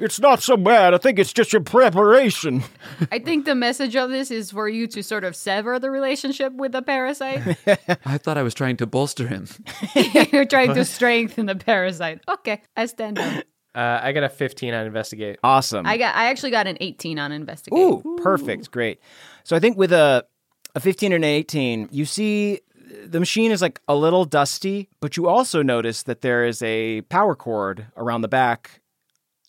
it's not so bad. I think it's just your preparation. I think the message of this is for you to sort of sever the relationship with the parasite. I thought I was trying to bolster him. You're trying to strengthen the parasite. Okay, I stand down. Uh, I got a 15 on investigate. Awesome. I got. I actually got an 18 on investigate. Ooh, perfect. Great. So I think with a a 15 and an 18, you see the machine is like a little dusty, but you also notice that there is a power cord around the back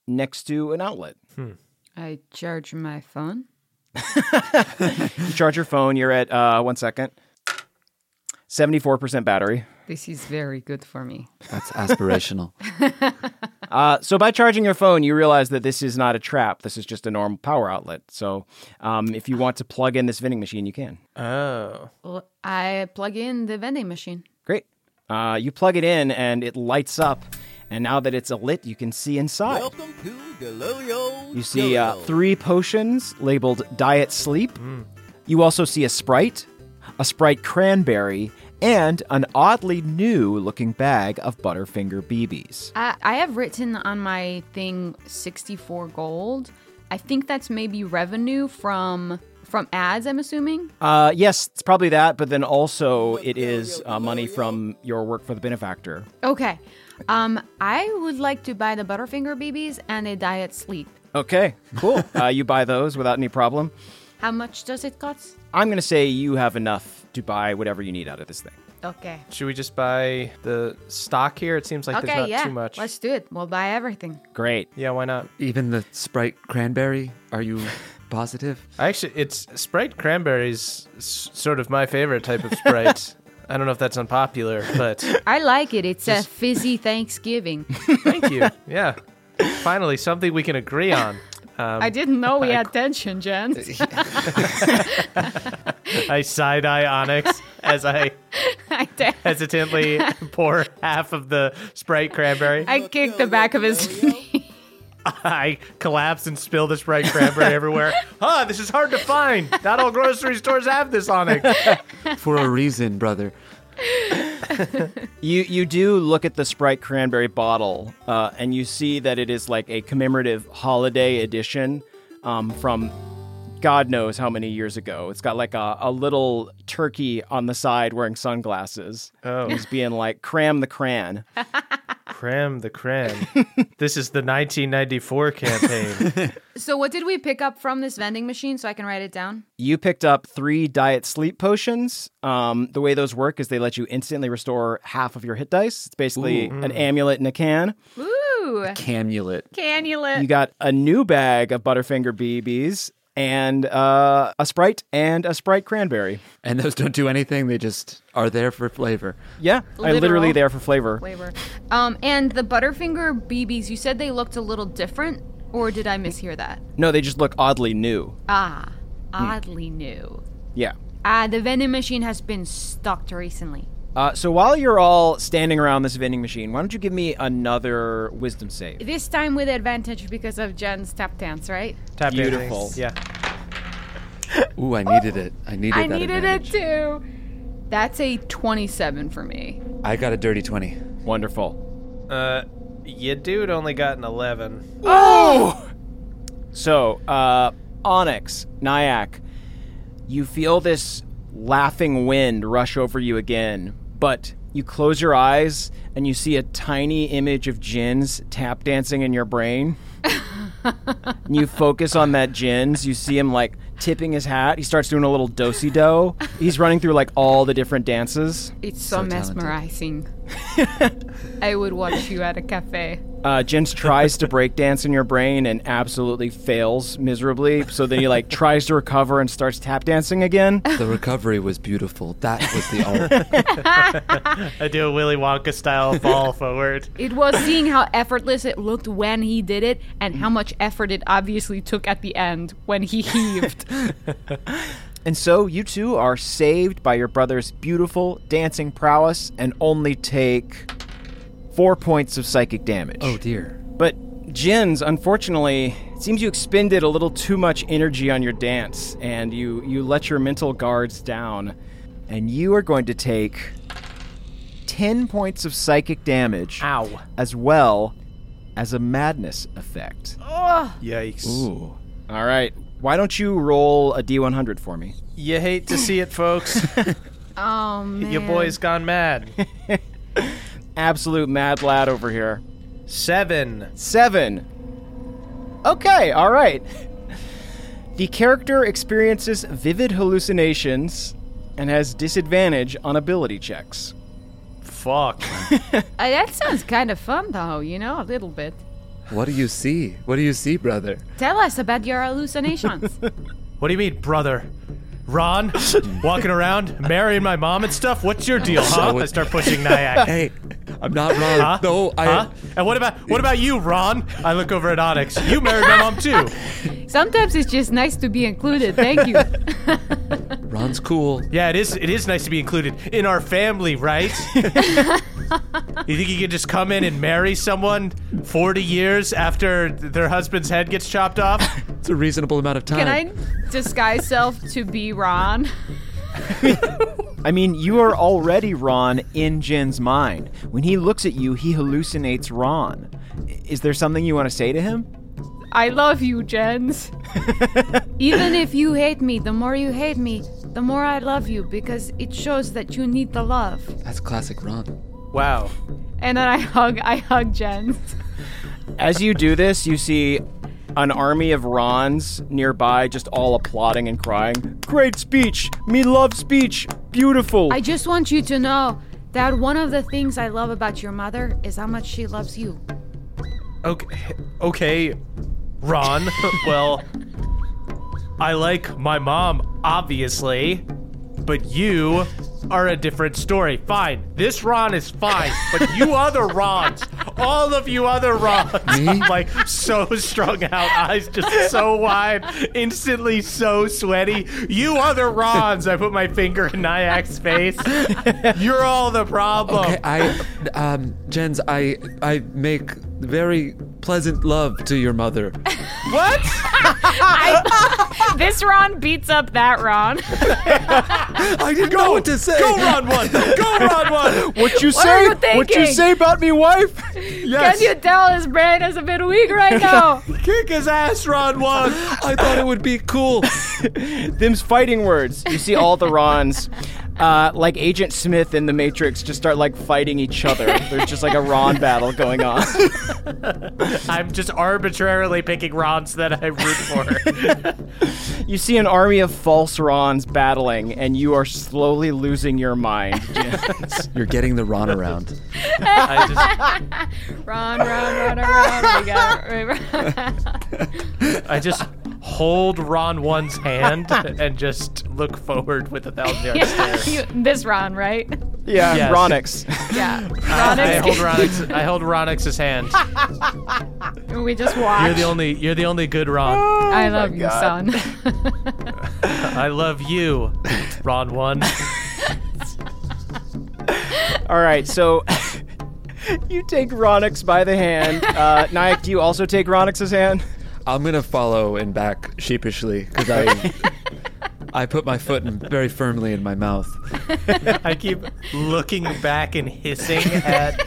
next to an outlet. I charge my phone. You charge your phone, you're at uh, one second. 74% battery. This is very good for me. That's aspirational. Uh, so by charging your phone, you realize that this is not a trap. This is just a normal power outlet. So um, if you want to plug in this vending machine, you can. Oh. Well, I plug in the vending machine. Great. Uh, you plug it in and it lights up. And now that it's lit, you can see inside. Welcome to Deloyo. You see uh, three potions labeled Diet Sleep. You also see a Sprite, a Sprite Cranberry, and an oddly new looking bag of Butterfinger BBs. I, I have written on my thing 64 gold. I think that's maybe revenue from from ads. I'm assuming. Uh, yes, it's probably that, but then also it is uh, money from your work for the benefactor. Okay. Um, I would like to buy the Butterfinger BBs and a Diet Sleep. Okay, cool. uh, you buy those without any problem. How much does it cost? I'm going to say you have enough to buy whatever you need out of this thing. Okay. Should we just buy the stock here? It seems like there's okay, not yeah. too much. Let's do it. We'll buy everything. Great. Yeah, why not? Even the Sprite cranberry? Are you positive? Actually, it's Sprite cranberries, sort of my favorite type of Sprite. I don't know if that's unpopular, but I like it. It's a fizzy Thanksgiving. thank you. Yeah. Finally, something we can agree on. Um, I didn't know we had tension, Jen. I side eye Onyx as I I, hesitantly pour half of the Sprite Cranberry. I kick the back of his knee. I collapse and spill the Sprite Cranberry everywhere. Huh, this is hard to find. Not all grocery stores have this, Onyx. For a reason, brother. You you do look at the Sprite cranberry bottle, uh, and you see that it is like a commemorative holiday edition um, from God knows how many years ago. It's got like a, a little turkey on the side wearing sunglasses. Oh. He's being like, cram the cran. Cram the cran. This is the 1994 campaign. So, what did we pick up from this vending machine so I can write it down? You picked up three diet sleep potions. Um, the way those work is they let you instantly restore half of your hit dice. It's basically an amulet in a can. Ooh, Camulet. canulet. You got a new bag of Butterfinger BBs and uh, a Sprite and a Sprite cranberry. And those don't do anything, they just are there for flavor. Yeah, I literally there for flavor. flavor. Um, and the Butterfinger BBs, you said they looked a little different, or did I mishear that? No, they just look oddly new. Ah, oddly new. Yeah. Ah, the vending machine has been stocked recently. Uh, so while you're all standing around this vending machine, why don't you give me another wisdom save? This time with advantage because of Jen's tap dance, right? Tap dancing. Beautiful. Yeah. Ooh, I needed it. I needed that. I that needed advantage. it too. That's a 27 for me. I got a dirty 20. Wonderful. Uh, you dude only got an 11. Oh. So, uh, Onyx, Nyack, you feel this laughing wind rush over you again, but you close your eyes and you see a tiny image of Jin's tap dancing in your brain. and you focus on that Jin's, you see him like tipping his hat. He starts doing a little do-si do. He's running through like all the different dances. It's so, So talented. mesmerizing. I would watch you at a cafe. Uh, Jens tries to break dance in your brain and absolutely fails miserably. So then he like tries to recover and starts tap dancing again. The recovery was beautiful. That was the art. I do a Willy Wonka style fall forward. It was seeing how effortless it looked when he did it and how much effort it obviously took at the end when he heaved. And so you two are saved by your brother's beautiful dancing prowess and only take four points of psychic damage. oh dear. But Jens, unfortunately, it seems you expended a little too much energy on your dance, and you you let your mental guards down, and you are going to take ten points of psychic damage, Ow. as well as a madness effect. Yikes. Ooh. All right, why don't you roll a d100 for me? You hate to see it, folks. Oh man. Your boy's gone mad. Absolute mad lad over here. Seven. Seven. Okay, all right. The character experiences vivid hallucinations and has disadvantage on ability checks. Fuck. Uh, that sounds kind of fun, though, you know, a little bit. What do you see? What do you see, brother? Tell us about your hallucinations. What do you mean, brother? Ron, walking around, marrying my mom and stuff. What's your deal, huh? So- I start pushing Nyack. Hey, I'm not Ron. Huh? No, I. Huh? And what about what about you, Ron? I look over at Onyx. You married my mom too. Sometimes it's just nice to be included. Thank you. Ron's cool. Yeah, it is. It is nice to be included in our family, right? you think you could just come in and marry someone 40 years after their husband's head gets chopped off? It's a reasonable amount of time. Can I disguise self to be Ron? I mean, you are already Ron in Jen's mind. When he looks at you, he hallucinates Ron. Is there something you want to say to him? I love you, Jens. Even if you hate me, the more you hate me, the more I love you because it shows that you need the love. That's classic Ron. Wow. And then I hug, I hug Jens. As you do this, you see an army of Rons nearby just all applauding and crying. Great speech! Me love speech! Beautiful! I just want you to know that one of the things I love about your mother is how much she loves you. Okay, okay, Ron. well, I like my mom, obviously, but you are a different story. Fine, this Ron is fine, but you other Rons, all of you other Rons, like so strung out, eyes just so wide, instantly so sweaty. You other Rons, I put my finger in Nyack's face. You're all the problem. Okay, I, um, Jens, I, I make very pleasant love to your mother. What? This Ron beats up that Ron. I didn't know what to say. Go Ron one. Go Ron one. what you What say? you What you say about me, wife? Can you tell his brain is a bit weak right now? Kick his ass, Ron one. I thought it would be cool. Them's fighting words. You see all the Rons, uh, like Agent Smith in The Matrix, just start like fighting each other. There's just like a Ron battle going on. I'm just arbitrarily picking Rons that I root for. You see an army of false Rons battling, and you are slowly losing your mind. Jens. You're getting the Ron around. I Ron, Ron, Ron, Ron. We got it. I just hold Ron one's hand and just look forward with a thousand yard stare. You, this Ron, right? yeah, Yes. Ronix. Yeah. I Ron hold Ronix. I hold Ronix's hand. We just watch. You're the only. You're the only good Ron. I love you, son. I love you, Ron one. All right, so you take Ronix by the hand. Uh, Nyack, do you also take Ronix's hand? I'm gonna follow and back sheepishly because I, I put my foot in very firmly in my mouth. I keep looking back and hissing at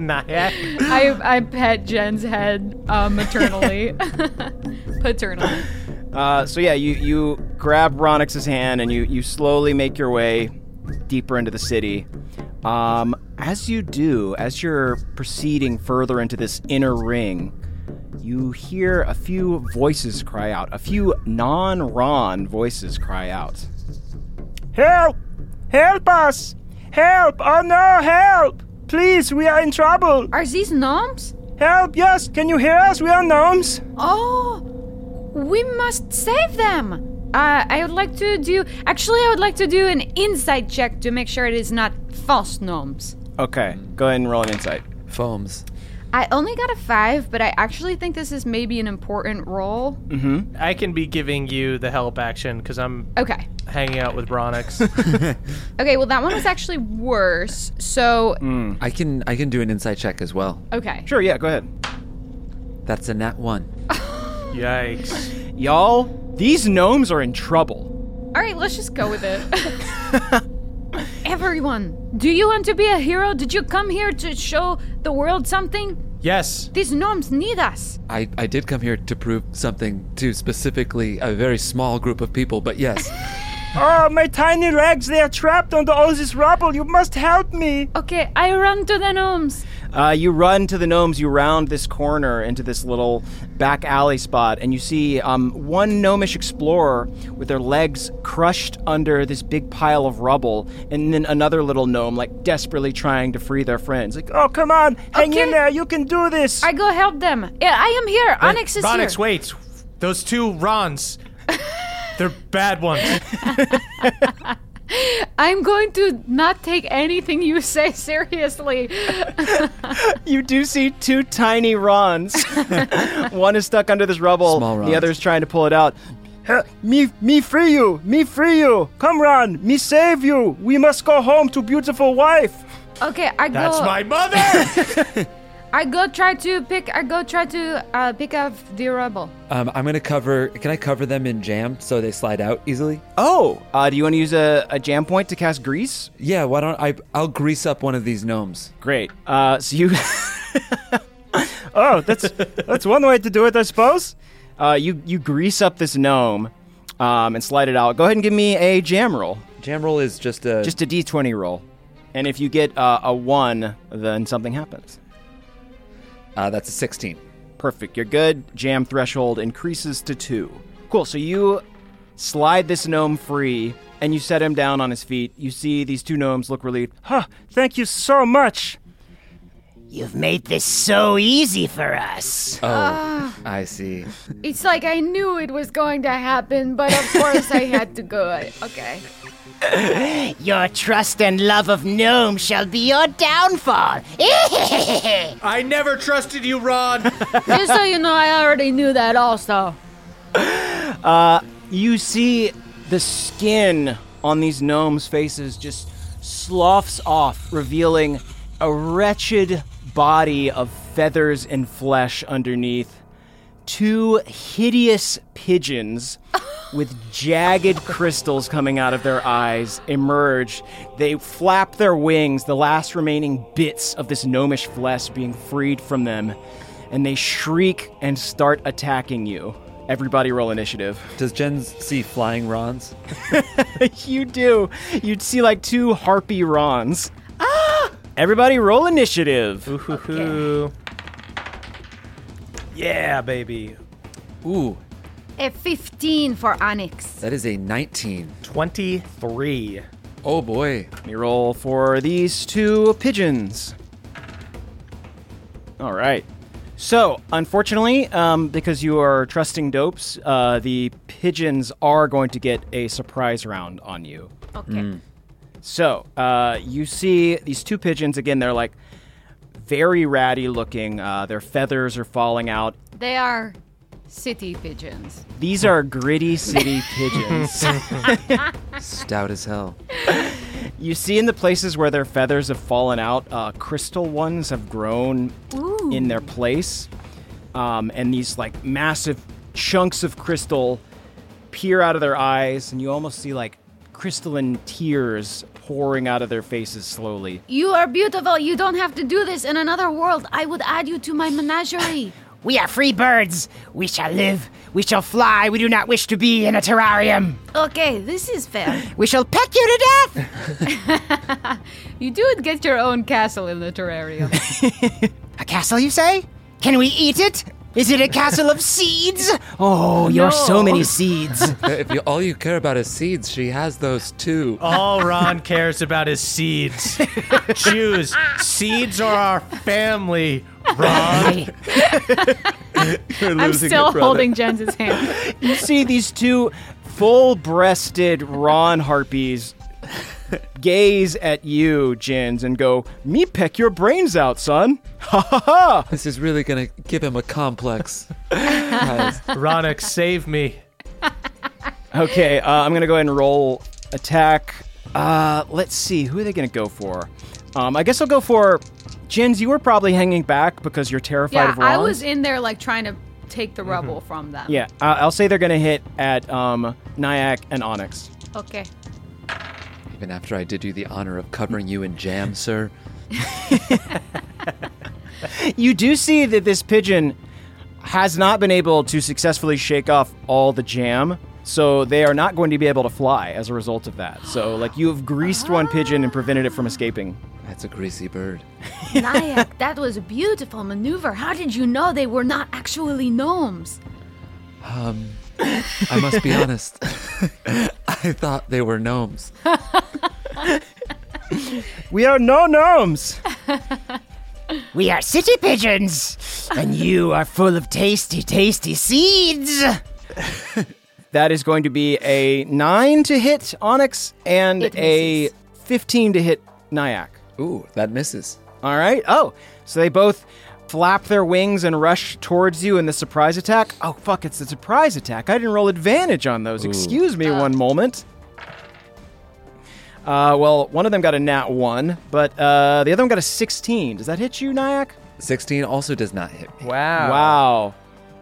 Nyack. I, I pet Jen's head uh, maternally. Paternally. Uh, so yeah, you you grab Ronix's hand and you you slowly make your way deeper into the city. Um, as you do, as you're proceeding further into this inner ring, you hear a few voices cry out. A few non-Ron voices cry out. Help! Help us! Help! Oh no! Help! Please, we are in trouble. Are these gnomes? Help! Yes, can you hear us? We are gnomes. Oh, we must save them. Uh, I would like to do. Actually, I would like to do an insight check to make sure it is not false gnomes. Okay, go ahead and roll an insight. Foams. I only got a five, but I actually think this is maybe an important roll. Mm-hmm. I can be giving you the help action because I'm Okay. hanging out with Bronix. Okay, well, that one was actually worse. So, mm. I can I can do an insight check as well. okay. Sure, yeah, go ahead. That's a nat one. Yikes. Y'all, these gnomes are in trouble. All right, let's just go with it. Everyone, do you want to be a hero? Did you come here to show the world something? Yes. These gnomes need us. I, I did come here to prove something to specifically a very small group of people, but yes. Oh, my tiny legs, they are trapped under all this rubble. You must help me. Okay, I run to the gnomes. Uh, you run to the gnomes. You round this corner into this little back alley spot, and you see um, one gnomish explorer with their legs crushed under this big pile of rubble, and then another little gnome like desperately trying to free their friends. Like, oh come on, hang Okay. in there, you can do this. I go help them. Yeah, I am here. Onyx is Ronix, here. Onyx, wait. Those two Rons. They're bad ones. I'm going to not take anything you say seriously. You do see two tiny Rons. One is stuck under this rubble. Small The other is trying to pull it out. Me, me free you. Me free you. Come, Ron. Me save you. We must go home to beautiful wife. Okay, I go. That's my mother. I go try to pick. I go try to uh, pick up the rubble. Um, I'm gonna cover. Can I cover them in jam so they slide out easily? Oh, uh, do you want to use a, a jam point to cast grease? Yeah. Why don't I? I'll grease up one of these gnomes. Great. Uh, so you. oh, that's that's one way to do it, I suppose. Uh, you you grease up this gnome, um, and slide it out. Go ahead and give me a jam roll. Jam roll is just a. Just a d20 roll. And if you get uh, a one, then something happens. Uh, that's a 16. Perfect. You're good. Jam threshold increases to two. Cool. So you slide this gnome free and you set him down on his feet. You see these two gnomes look relieved. Huh. Thank you so much. You've made this so easy for us. Oh, I see. It's like I knew it was going to happen, but of course I had to go. Okay. Your trust and love of gnomes shall be your downfall. I never trusted you, Ron. Just so you know, I already knew that also. Uh, you see the skin on these gnomes' faces just sloughs off, revealing a wretched body of feathers and flesh underneath. Two hideous pigeons with jagged crystals coming out of their eyes emerge. They flap their wings, the last remaining bits of this gnomish flesh being freed from them, and they shriek and start attacking you. Everybody roll initiative. Does Jen see flying Rons? you do. You'd see like two harpy Rons. Ah! Everybody roll initiative. Ooh. Yeah, baby. Ooh, A 15 for Onyx. that is a 19. 23. Oh boy. Let me roll for these two pigeons. All right. So, unfortunately, um, because you are trusting dopes, uh, the pigeons are going to get a surprise round on you. Okay. So, uh, you see these two pigeons. Again, they're like very ratty looking. Uh, their feathers are falling out. They are city pigeons. These are gritty city pigeons. Stout as hell. You see in the places where their feathers have fallen out, uh, crystal ones have grown in their place. Um, and these like massive chunks of crystal peer out of their eyes, and you almost see like crystalline tears pouring out of their faces slowly. You are beautiful. You don't have to do this in another world. I would add you to my menagerie. We are free birds. We shall live. We shall fly. We do not wish to be in a terrarium. Okay, this is fair. We shall peck you to death. You do get your own castle in the terrarium. A castle, you say? Can we eat it? Is it a castle of seeds? Oh, you're so many seeds. if you, all you care about is seeds, she has those too. All Ron cares about is seeds. Choose. Seeds or our family, Ron. You're I'm still holding Jens's hand. You see these two full breasted Ron harpies gaze at you, Jens, and go, Me peck your brains out, son. Ha ha ha! This is really gonna give him a complex. Guys, Ronix, save me. Okay, uh, I'm gonna go ahead and roll attack. Uh, let's see, who are they gonna go for? Um, I guess I'll go for Jens. You were probably hanging back because you're terrified Yeah, of Ron. I was in there like trying to take the rubble from them. Yeah, I- I'll say they're gonna hit at um, Nyack and Onyx. Okay. Even after I did you the honor of covering you in jam, sir. You do see that this pigeon has not been able to successfully shake off all the jam, so they are not going to be able to fly as a result of that. So, like, you have greased one pigeon and prevented it from escaping. That's a greasy bird. Nyack, that was a beautiful maneuver. How did you know they were not actually gnomes? Um, I must be honest. I thought they were gnomes. We are no gnomes. We are city pigeons, and you are full of tasty, tasty seeds. That is going to be a nine to hit Onyx and It a misses. 15 to hit Nyack. Ooh, that misses. All right. Oh, so they both flap their wings and rush towards you in the surprise attack. Oh, fuck, it's the surprise attack. I didn't roll advantage on those. Excuse me one moment. Uh, well, one of them got a nat one, but uh, the other one got a 16. Does that hit you, Nyack? 16 also does not hit me. Wow. Wow.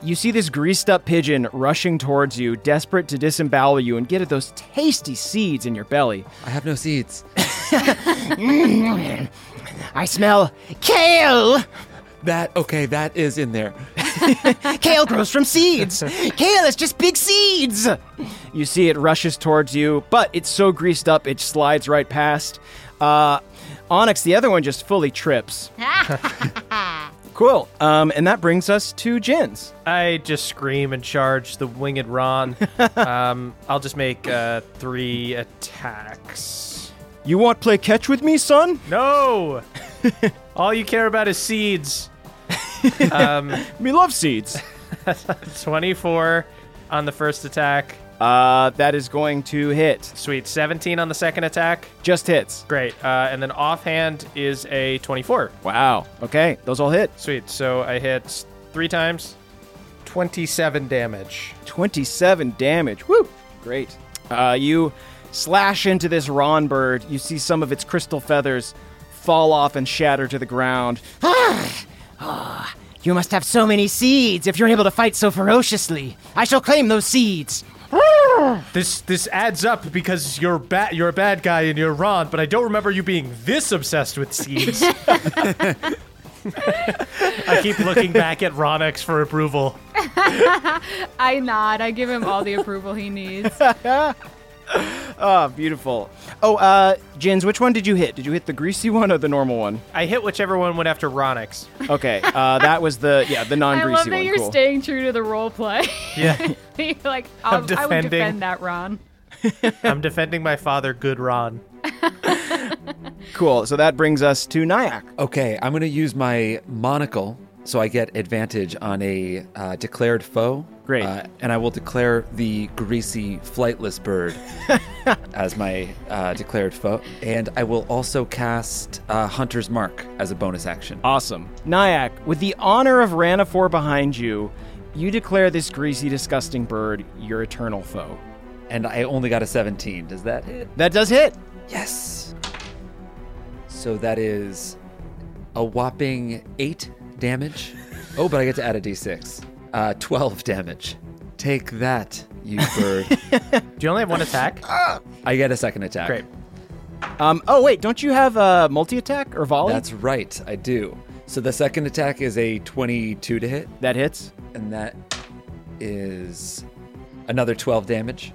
You see this greased up pigeon rushing towards you, desperate to disembowel you and get at those tasty seeds in your belly. I have no seeds. I smell kale. That, okay, that is in there. Kale grows from seeds. Kale is just big seeds. You see it rushes towards you, but it's so greased up it slides right past. Uh, Onyx, the other one, just fully trips. cool. Um, and that brings us to Jens. I just scream and charge the winged Ron. um, I'll just make uh, three attacks. You want play catch with me, son? No! All you care about is seeds. Um, Me love seeds. 24 on the first attack. Uh, that is going to hit. Sweet. 17 on the second attack. Just hits. Great. Uh, and then offhand is a 24. Wow. Okay, those all hit. Sweet. So I hit three times. 27 damage. 27 damage. Woo! Great. Uh, you slash into this Ron bird. You see some of its crystal feathers fall off and shatter to the ground. Ah, you must have so many seeds if you're able to fight so ferociously. I shall claim those seeds. This this adds up because you're bad you're a bad guy and you're Ron, but I don't remember you being this obsessed with seeds. I keep looking back at Ronix for approval. I nod. I give him all the approval he needs. Oh, beautiful. Oh, uh, Jens, which one did you hit? Did you hit the greasy one or the normal one? I hit whichever one went after Ronix. Okay, uh, that was the yeah the non-greasy one. I love that one. you're cool. staying true to the role play. Yeah, you're like, I'll, I would defending. defend that, Ron. I'm defending my father, good Ron. Cool. So that brings us to Nyack. Okay, I'm going to use my monocle so I get advantage on a uh, declared foe. Great. Uh, and I will declare the greasy flightless bird as my uh, declared foe. And I will also cast uh, Hunter's Mark as a bonus action. Awesome. Nyack, with the honor of Ranafor behind you, you declare this greasy, disgusting bird your eternal foe. And I only got a 17. Does that hit? That does hit. Yes. So that is a whopping eight damage. Oh, but I get to add a d6. Uh, 12 damage. Take that, you bird. Do you only have one attack? I get a second attack. Great. Um. Oh wait, don't you have a multi attack or volley? That's right, I do. So the second attack is a 22 to hit, that hits. and that is another 12 damage.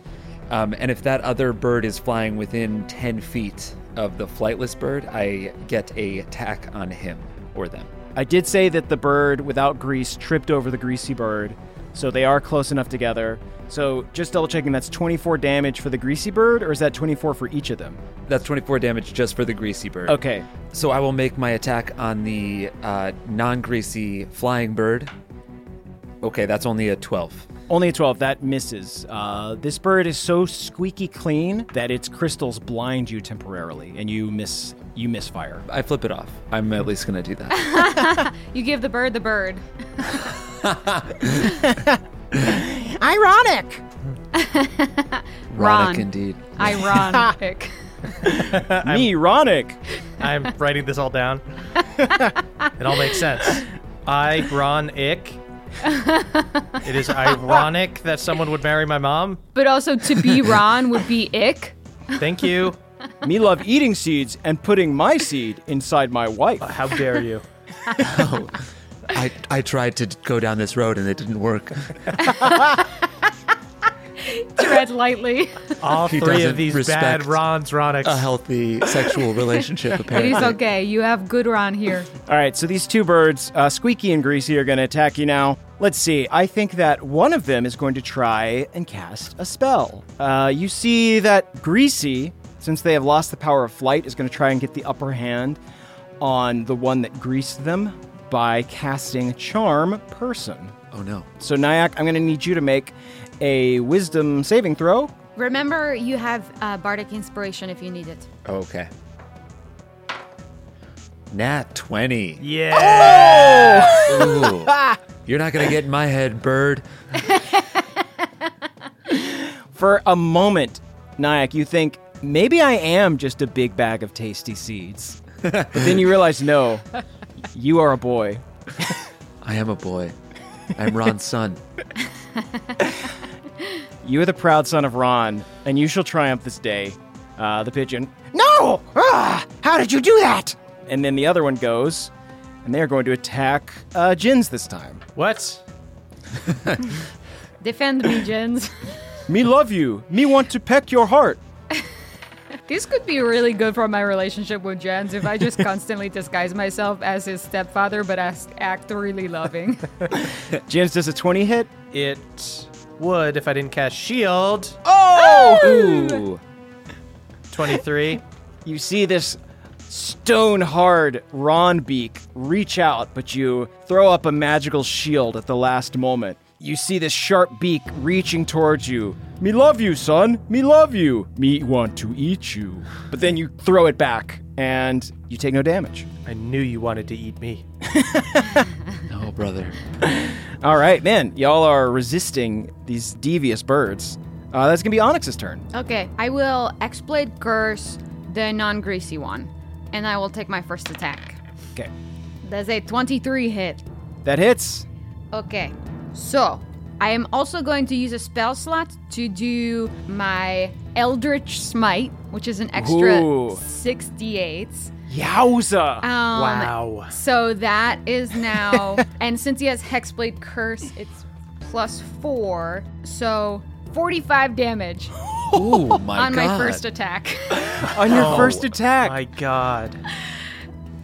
Um, and if that other bird is flying within 10 feet of the flightless bird, I get a attack on him or them. I did say that the bird without grease tripped over the greasy bird, so they are close enough together. So just double checking, that's 24 damage for the greasy bird, or is that 24 for each of them? That's 24 damage just for the greasy bird. Okay. So I will make my attack on the uh, non greasy flying bird. Okay, that's only a 12. Only a 12. That misses. Uh, this bird is so squeaky clean that its crystals blind you temporarily, and you miss you misfire. I flip it off. I'm at least going to do that. You give the bird the bird. Ironic. Ron. Ronic indeed. Ironic. Me, Ronic. I'm writing this all down. it all makes sense. I, Ron Ick. It is ironic that someone would marry my mom. but also to be Ron would be ick. Thank you. Me love eating seeds and putting my seed inside my wife. How dare you? I, I tried to go down this road and it didn't work. Tread lightly. All He three of these bad Rons, Ronix. A healthy sexual relationship, apparently. is okay. You have good run here. All right, so these two birds, uh, Squeaky and Greasy, are going to attack you now. Let's see. I think that one of them is going to try and cast a spell. Uh, you see that Greasy, since they have lost the power of flight, is going to try and get the upper hand on the one that greased them by casting Charm Person. Oh no. So, Nyack, I'm going to need you to make a wisdom saving throw. Remember, you have uh, bardic inspiration if you need it. Okay. Nat 20. yeah. Ooh. You're not going to get in my head, bird. For a moment, Nyack, you think maybe I am just a big bag of tasty seeds. but then you realize, no, you are a boy. I am a boy. I'm Ron's son. You are the proud son of Ron, and you shall triumph this day. Uh, the pigeon, no! Ah, how did you do that? And then the other one goes, and they are going to attack uh, Jens this time. What? Defend me, Jens. Me love you. Me want to peck your heart. This could be really good for my relationship with Jens if I just constantly disguise myself as his stepfather, but as act really loving. Jens does a 20 hit. It would if I didn't cast shield. Oh! oh! Ooh. 23. You see this stone hard Ron beak reach out, but you throw up a magical shield at the last moment. You see this sharp beak reaching towards you. Me love you, son. Me love you. Me want to eat you. But then you throw it back, and you take no damage. I knew you wanted to eat me. No, brother. All right, man. Y'all are resisting these devious birds. Uh, that's gonna be Onyx's turn. okay, I will exploit curse the non greasy one, and I will take my first attack. Okay, That's a 23 hit. that hits. Okay, so I am also going to use a spell slot to do my Eldritch Smite, which is an extra Ooh. 68. Yowza! Um, wow. So that is now, and since he has Hexblade Curse, it's plus four, so 45 damage Ooh, my on God. my first attack. On your Oh, first attack. My God.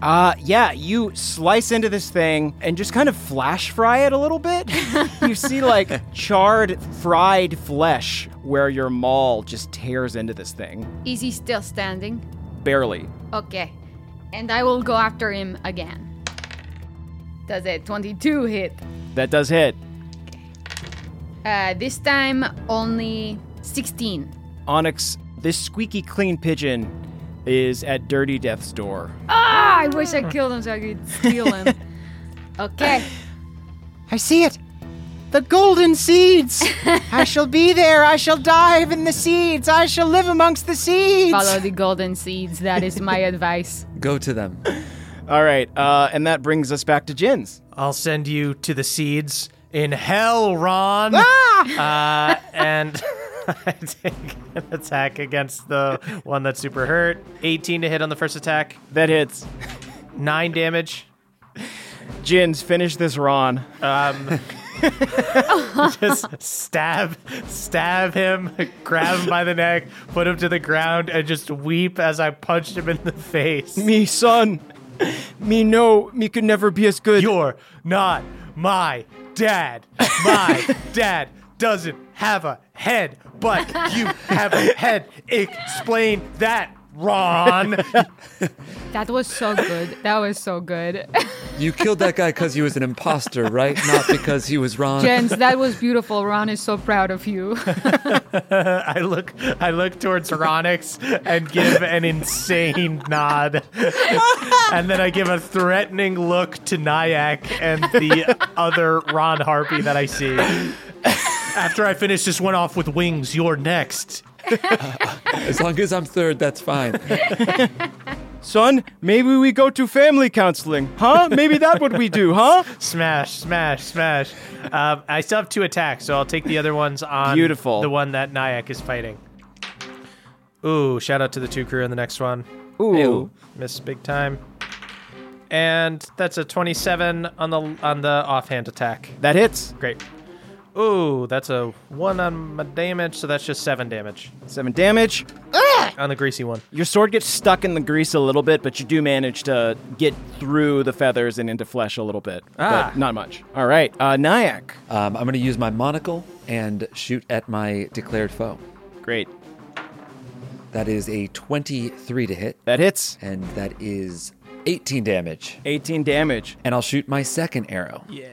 Uh, yeah, you slice into this thing and just kind of flash fry it a little bit. you see, like, charred, fried flesh where your maul just tears into this thing. is he still standing? Barely. Okay, and I will go after him again. Does a 22 hit? That does hit. Uh, this time only 16. Onyx, this squeaky clean pigeon is at Dirty Death's door. Ah, I wish I killed him so I could steal him. okay, I see it. The golden seeds. I shall be there. I shall dive in the seeds. I shall live amongst the seeds. follow the golden seeds. That is my advice. Go to them. All right, uh, and that brings us back to Jens. I'll send you to the seeds in hell, Ron. Ah! Uh, and I take an attack against the one that's super hurt. 18 to hit on the first attack. That hits. Nine damage. Jens, finish this Ron. Um, just stab, stab him, grab him by the neck, put him to the ground, and just weep as I punched him in the face. Me, son. Me, no. Me could never be as good. You're not my dad. My dad doesn't have a head, but you have a head. Explain that, Ron. That was so good. That was so good. You killed that guy because he was an imposter, right? Not because he was Ron. Jens, that was beautiful. Ron is so proud of you. I look I look towards Ronix and give an insane nod. and then I give a threatening look to Nyack and the other Ron Harpy that I see. After I finish this one off with wings, you're next. As long as I'm third, that's fine. Son, maybe we go to family counseling, huh? Maybe that's what we do, huh? Smash, smash, smash. Um, I still have two attacks, so I'll take the other ones on Beautiful. the one that Nyack is fighting. Ooh, shout out to the two crew in the next one. Ooh. Missed big time. And that's a 27 on the on the offhand attack. That hits. Great. Ooh, that's a one on my damage, so that's just seven damage Seven damage. on the greasy one. Your sword gets stuck in the grease a little bit, but you do manage to get through the feathers and into flesh a little bit. Ah. But not much. All right. Uh, Nyack. Um, I'm going to use my monocle and shoot at my declared foe. Great. That is a 23 to hit, That hits. and that is 18 damage. 18 damage. And I'll shoot my second arrow. Yeah.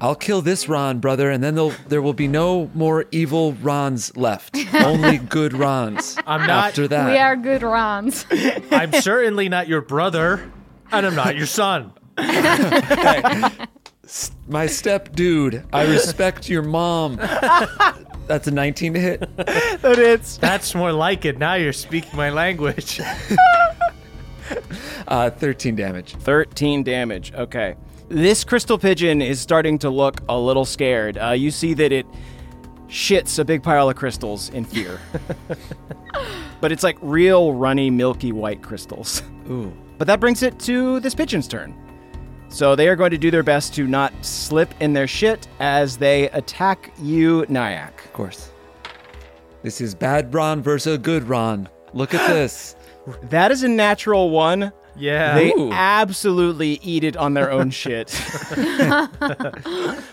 I'll kill this Ron, brother, and then there'll, there will be no more evil Rons left. Only good Rons. I'm not- After that. We are good Rons. I'm certainly not your brother, and I'm not your son. My step dude, I respect your mom. That's a 19 to hit. That hits. That's more like it. Now you're speaking my language. Uh, 13 damage. 13 damage. Okay. This crystal pigeon is starting to look a little scared. Uh, you see that it shits a big pile of crystals in fear. but it's like real runny, milky white crystals. Ooh. But that brings it to this pigeon's turn. So they are going to do their best to not slip in their shit as they attack you, Nyack. Of course. This is bad Ron versus good Ron. Look at this. That is a natural one. Yeah. They Ooh. absolutely eat it on their own shit.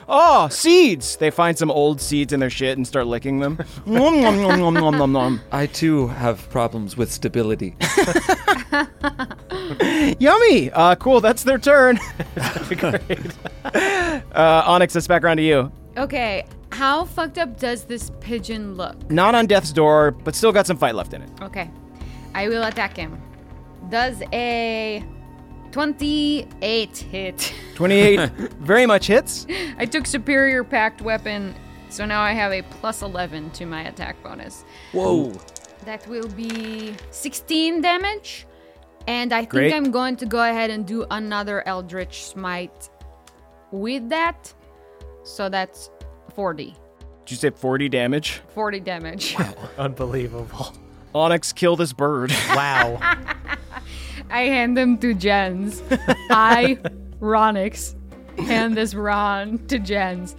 oh, seeds! They find some old seeds in their shit and start licking them. Nom, nom, nom, nom, nom, nom, nom. I too have problems with stability. Yummy! Uh, cool, that's their turn. uh, Onyx, it's back around to you. okay, how fucked up does this pigeon look? Not on death's door, but still got some fight left in it. Okay, I will attack him. Does a 28 hit? 28 very much hits. I took superior pact weapon, so now I have a plus 11 to my attack bonus. Whoa. That will be 16 damage. And I think Great. I'm going to go ahead and do another Eldritch Smite with that. So that's 40. Did you say 40 damage? 40 damage. Unbelievable. Onyx, kill this bird. Wow. I hand them to Jens. I, Ronix, hand this Ron to Jens.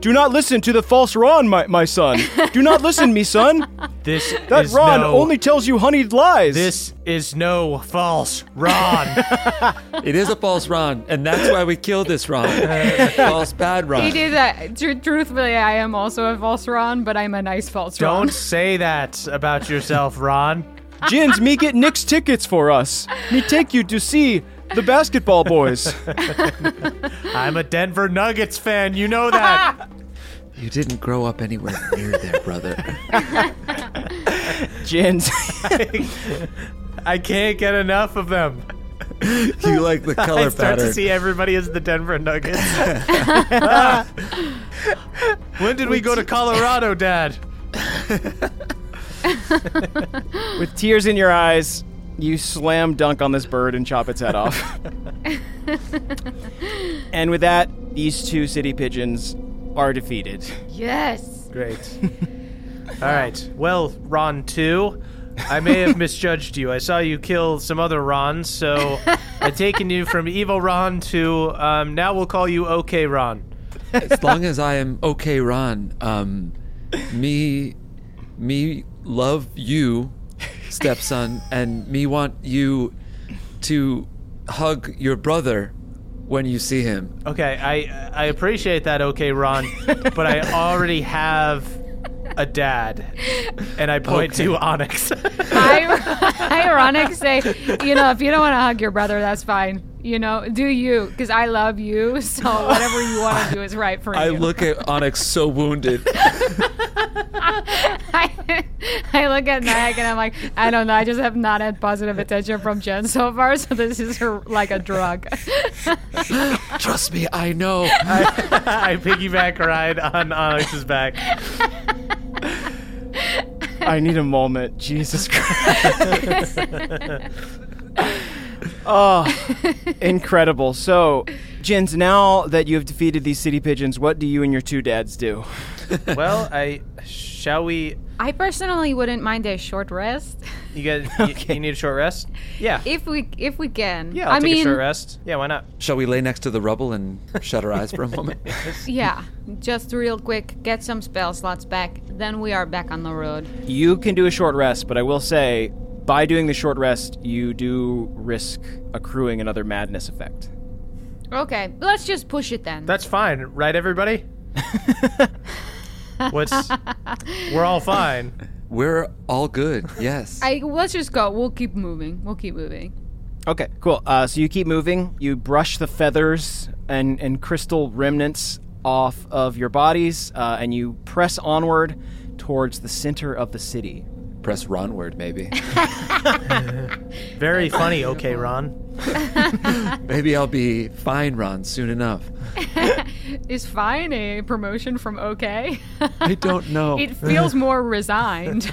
Do not listen to the false Ron, my, my son. Do not listen, me son. This That is Ron no, only tells you honeyed lies. This is no false Ron. It is a false Ron, and that's why we killed this Ron. false bad Ron. He did that. Tr- truthfully, I am also a false Ron, but I'm a nice false Ron. Don't say that about yourself, Ron. Jens, me get Knicks tickets for us. Me take you to see the basketball boys. I'm a Denver Nuggets fan. You know that. You didn't grow up anywhere near there, brother. Jens. I can't get enough of them. you like the color I color start pattern. to see everybody as the Denver Nuggets. when did we go to Colorado, Dad? With tears in your eyes, you slam dunk on this bird and chop its head off. and with that, these two city pigeons are defeated. Yes. Great. All right. Well, Ron 2, I may have misjudged you. I saw you kill some other Rons, so I've taken you from evil Ron to um, now we'll call you OK Ron. as long as I am okay, Ron. Um, me, me love you, stepson, and me want you to hug your brother when you see him. Okay, I I appreciate that, OK Ron, but I already have a dad, and I point to Onyx. I, ironic say, you know, if you don't want to hug your brother, that's fine. You know, do you? Because I love you, so whatever you want to do is right for I you. I look at Onyx so wounded. I, I look at Nyack and I'm like, I don't know. I just have not had positive attention from Jen so far, so this is her like a drug. Trust me, I know. I piggyback ride on Onyx's back. I need a moment. Jesus Christ. Oh, incredible. So, pigeons, now that you have defeated these city pigeons, what do you and your two dads do? well, I shall we. I personally wouldn't mind a short rest You guys, you, you need a short rest. Yeah, if we if we can. yeah. I'll I take mean, a short rest. Yeah, why not? Shall we lay next to the rubble and shut our eyes for a moment? yeah. Just real quick, get some spell slots back. Then we are back on the road. You can do a short rest, but I will say, by doing the short rest, you do risk accruing another madness effect. Okay, let's just push it then. That's fine, right, everybody? What's? We're all fine. We're all good. Yes. I let's just go. We'll keep moving. We'll keep moving. Okay, cool. Uh, so you keep moving. You brush the feathers and, and crystal remnants off of your bodies, uh, and you press onward towards the center of the city. Press Ronward, maybe. Very funny. Okay, Ron. maybe I'll be fine, Ron, soon enough. Is fine a promotion from okay? I don't know. it feels more resigned.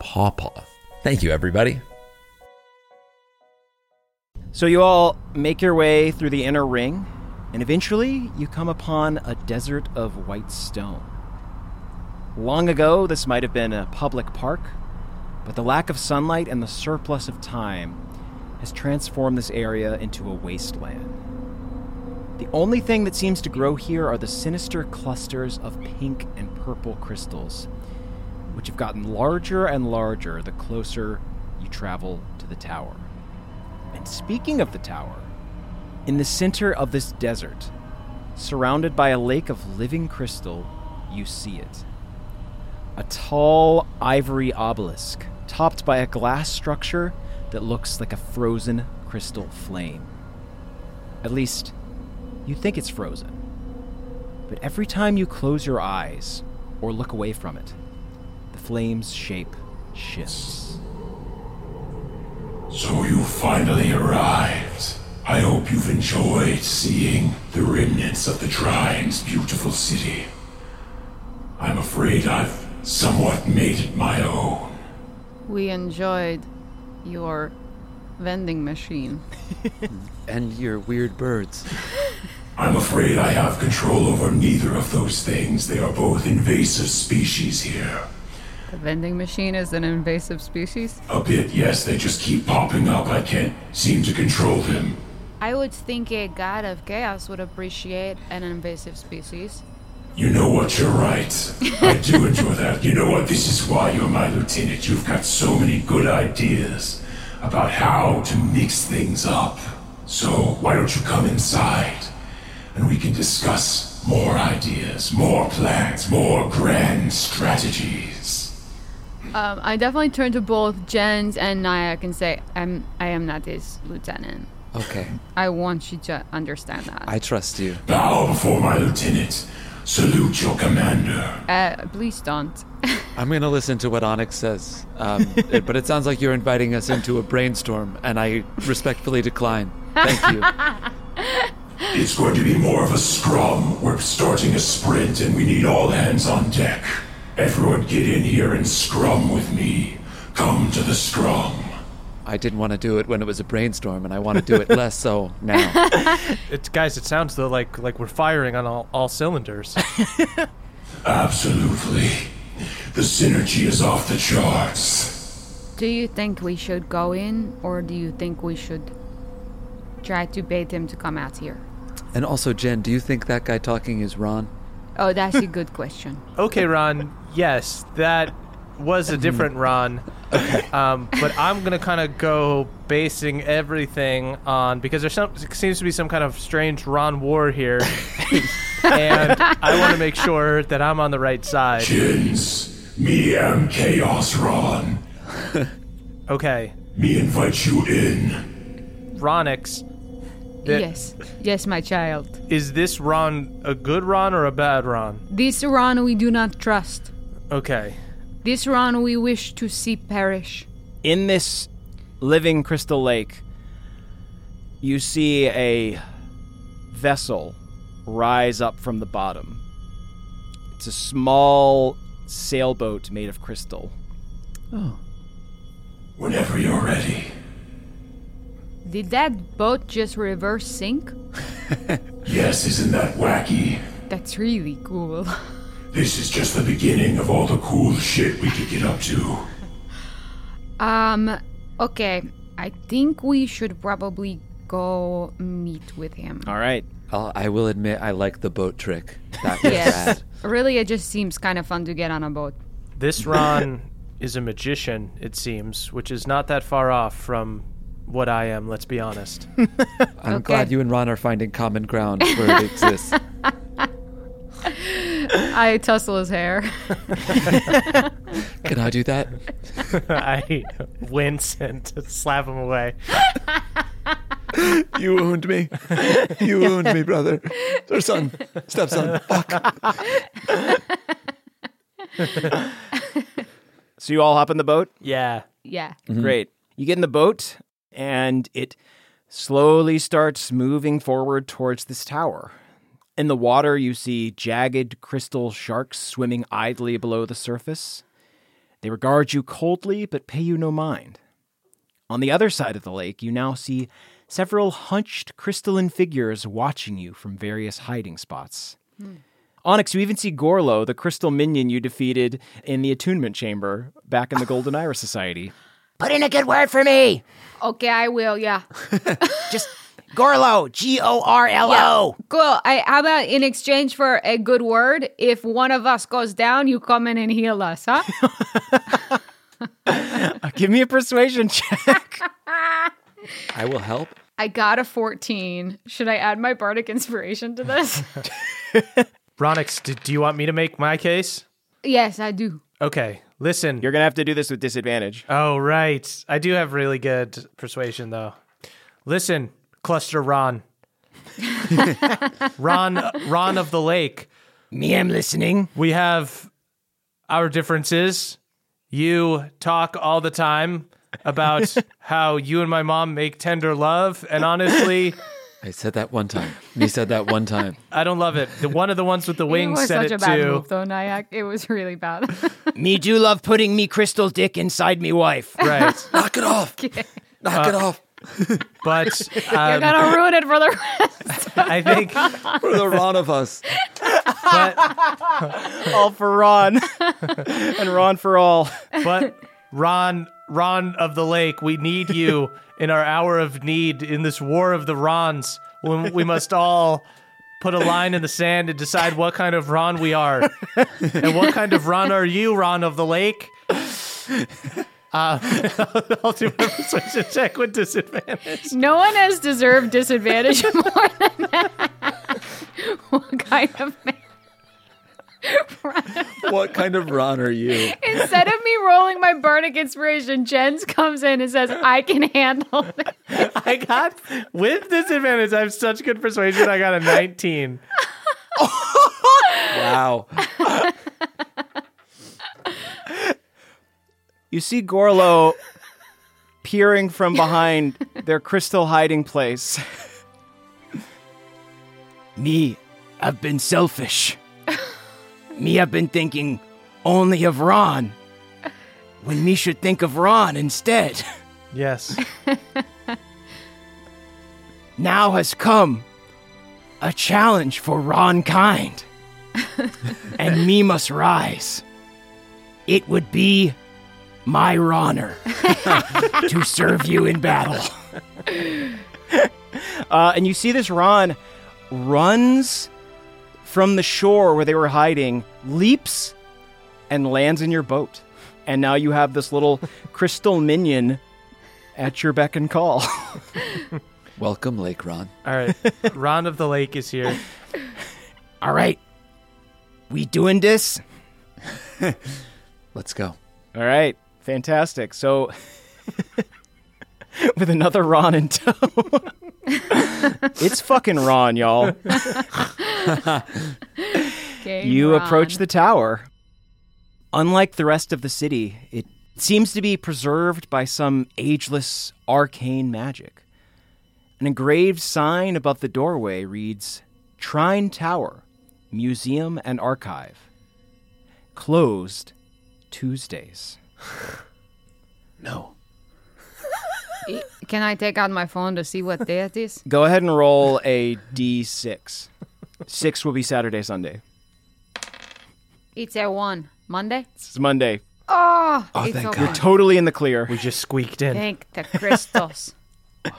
pawpaw. Thank you, everybody. So you all make your way through the inner ring, and eventually you come upon a desert of white stone. Long ago, this might have been a public park, but the lack of sunlight and the surplus of time has transformed this area into a wasteland. The only thing that seems to grow here are the sinister clusters of pink and purple crystals, which have gotten larger and larger the closer you travel to the tower. And speaking of the tower, in the center of this desert, surrounded by a lake of living crystal, you see it. A tall ivory obelisk, topped by a glass structure that looks like a frozen crystal flame. At least, you think it's frozen. But every time you close your eyes or look away from it, flame's shape shifts. So you finally arrived. I hope you've enjoyed seeing the remnants of the Trine's beautiful city. I'm afraid I've somewhat made it my own. We enjoyed your vending machine. and your weird birds. I'm afraid I have control over neither of those things. They are both invasive species here. The vending machine is an invasive species? A bit, yes. They just keep popping up. I can't seem to control them. I would think a god of chaos would appreciate an invasive species. You know what? You're right. I do enjoy that. You know what? This is why you're my lieutenant. You've got so many good ideas about how to mix things up. So why don't you come inside and we can discuss more ideas, more plans, more grand strategies. Um, I definitely turn to both Jens and Nyack and say, I'm, I am not his lieutenant. Okay, I want you to understand that. I trust you. Bow before my lieutenant. Salute your commander. uh, please don't. I'm going to listen to what Onyx says. Um, it- but it sounds like you're inviting us into a brainstorm, and I respectfully decline. Thank you. It's going to be more of a scrum. We're starting a sprint and we need all hands on deck. Everyone get in here and scrum with me. Come to the scrum. I didn't want to do it when it was a brainstorm, and I want to do it less so now. It's guys. It sounds though like like we're firing on all, all cylinders. Absolutely. The synergy is off the charts. Do you think we should go in, or do you think we should try to bait him to come out here? And also, Jen, do you think that guy talking is Ron? Oh, that's a good question. Okay, Ron. Yes, that was a different Ron. Um, but I'm gonna kind of go basing everything on because there some, seems to be some kind of strange Ron war here, and I want to make sure that I'm on the right side. Jens, me am Chaos Ron. Okay, Me invite you in. Ronix. Th- yes, yes, my child. Is this Ron a good Ron or a bad Ron? This Ron we do not trust. Okay. This Ron we wish to see perish. In this living crystal lake, you see a vessel rise up from the bottom. It's a small sailboat made of crystal. Oh. Whenever you're ready. Did that boat just reverse sink? Yes, isn't that wacky? That's really cool. This is just the beginning of all the cool shit we could get up to. Um, okay. I think we should probably go meet with him. All right. I'll, I will admit I like the boat trick. That was Yes. rad. Really, it just seems kind of fun to get on a boat. This Ron is a magician, it seems, which is not that far off from what I am, let's be honest. I'm Okay. glad you and Ron are finding common ground where it exists. I tussle his hair. Can I do that? I wince and slap him away. You wound me. You wound me, brother. Or son. Stepson. Fuck. So you all hop in the boat? Yeah. yeah. Mm-hmm. Great. You get in the boat, and it slowly starts moving forward towards this tower. In the water, you see jagged crystal sharks swimming idly below the surface. They regard you coldly, but pay you no mind. On the other side of the lake, you now see several hunched crystalline figures watching you from various hiding spots. Hmm. Onyx, you even see Gorlo, the crystal minion you defeated in the attunement chamber back in the Golden Iris Society. Put in a good word for me. Okay, I will. Yeah. Just Gorlo, G O R L O. Cool. I, how about in exchange for a good word, if one of us goes down, you come in and heal us, huh? Uh, give me a persuasion check. I will help. I got a 14. Should I add my bardic inspiration to this? Ronix, do, do you want me to make my case? yes, I do. Okay, listen. You're gonna have to do this with disadvantage. Oh, right. I do have really good persuasion, though. Listen, Cluster Ron. Ron, Ron of the Lake. Me, I'm listening. We have our differences. You talk all the time about how you and my mom make tender love, and honestly, I said that one time. He said that one time. I don't love it. The one of the ones with the It wings was said such it a bad too. move, though, Nyack. It was really bad. Me do love putting me crystal dick inside me wife. Right, Knock it off. Knock it off. but You're um, gonna ruin it for the rest. I think, For the Ron of us. but All for Ron, and Ron for all. But Ron, Ron of the Lake, we need you in our hour of need in this war of the Rons. When we must all put a line in the sand and decide what kind of Ron we are. and what kind of Ron are you, Ron of the Lake? Uh, I'll do a persuasion check with disadvantage. No one has deserved disadvantage more than that. what kind of man? What kind of Ron are you? Instead of me rolling my bardic inspiration, Jens comes in and says, I can handle it. I got, with disadvantage, I have such good persuasion. I got a 19. Wow. You see Gorlo peering from behind their crystal hiding place. Me, I've been selfish. Me, I've been thinking only of Ron. When me should think of Ron instead. Yes. Now has come a challenge for Ron kind. and me must rise. It would be my honor to serve you in battle. Uh, and you see this Ron runs from the shore where they were hiding, leaps, and lands in your boat. And now you have this little crystal minion at your beck and call. Welcome, Lake Ron. All right. Ron of the Lake is here. All right. We doing this? Let's go. All right, fantastic. So, with another Ron in tow, it's fucking Ron, y'all. You Ron. approach the tower. Unlike the rest of the city, it seems to be preserved by some ageless arcane magic. An engraved sign above the doorway reads Trine Tower, Museum and Archive. Closed Tuesdays. No. Can I take out my phone to see what day it is? Go ahead and roll a d6. Six will be Saturday, Sunday. It's a one. Monday? It's Monday. Oh, it's thank okay. God. Totally in the clear. We just squeaked in. Thank the crystals.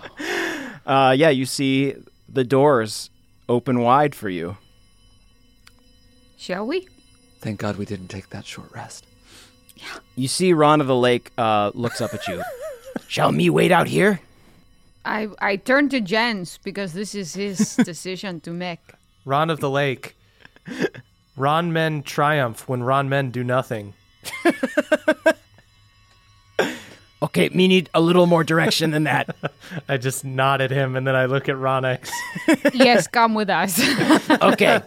Uh, yeah, you see the doors open wide for you. Shall we? Thank God we didn't take that short rest. Yeah. You see Ron of the Lake uh, looks up at you. Shall me wait out here? I I turn to Jens because this is his decision to make. Ron of the Lake. Ron men triumph when Ron men do nothing. Okay, me need a little more direction than that. I just nod at him and then I look at Ronix. yes, come with us. Okay.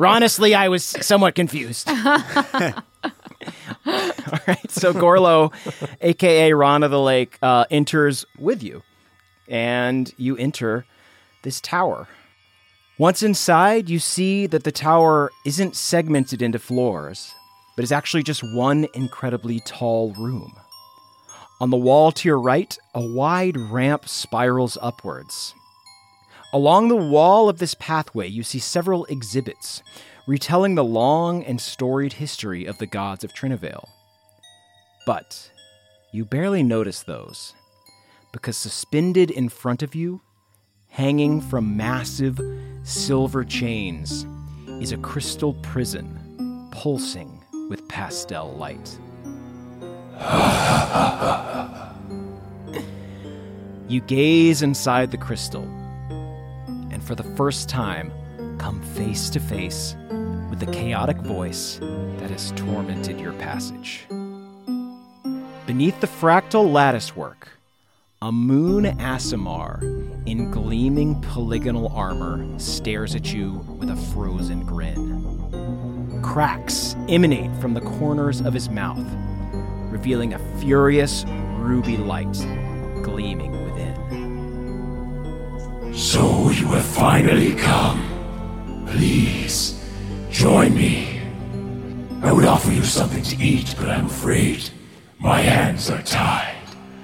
Honestly, I was somewhat confused. All right, so Gorlo, aka Ron of the Lake, uh, enters with you, and you enter this tower. Once inside, you see that the tower isn't segmented into floors, but is actually just one incredibly tall room. On the wall to your right, a wide ramp spirals upwards. Along the wall of this pathway, you see several exhibits retelling the long and storied history of the gods of Trinyvale. But you barely notice those, because suspended in front of you, hanging from massive silver chains, is a crystal prison pulsing with pastel light. you gaze inside the crystal, and for the first time, come face to face with the chaotic voice that has tormented your passage. Beneath the fractal latticework, a moon Aasimar in gleaming polygonal armor stares at you with a frozen grin. Cracks emanate from the corners of his mouth, revealing a furious ruby light gleaming within. So you have finally come. Please, join me. I would offer you something to eat, but I'm afraid my hands are tied.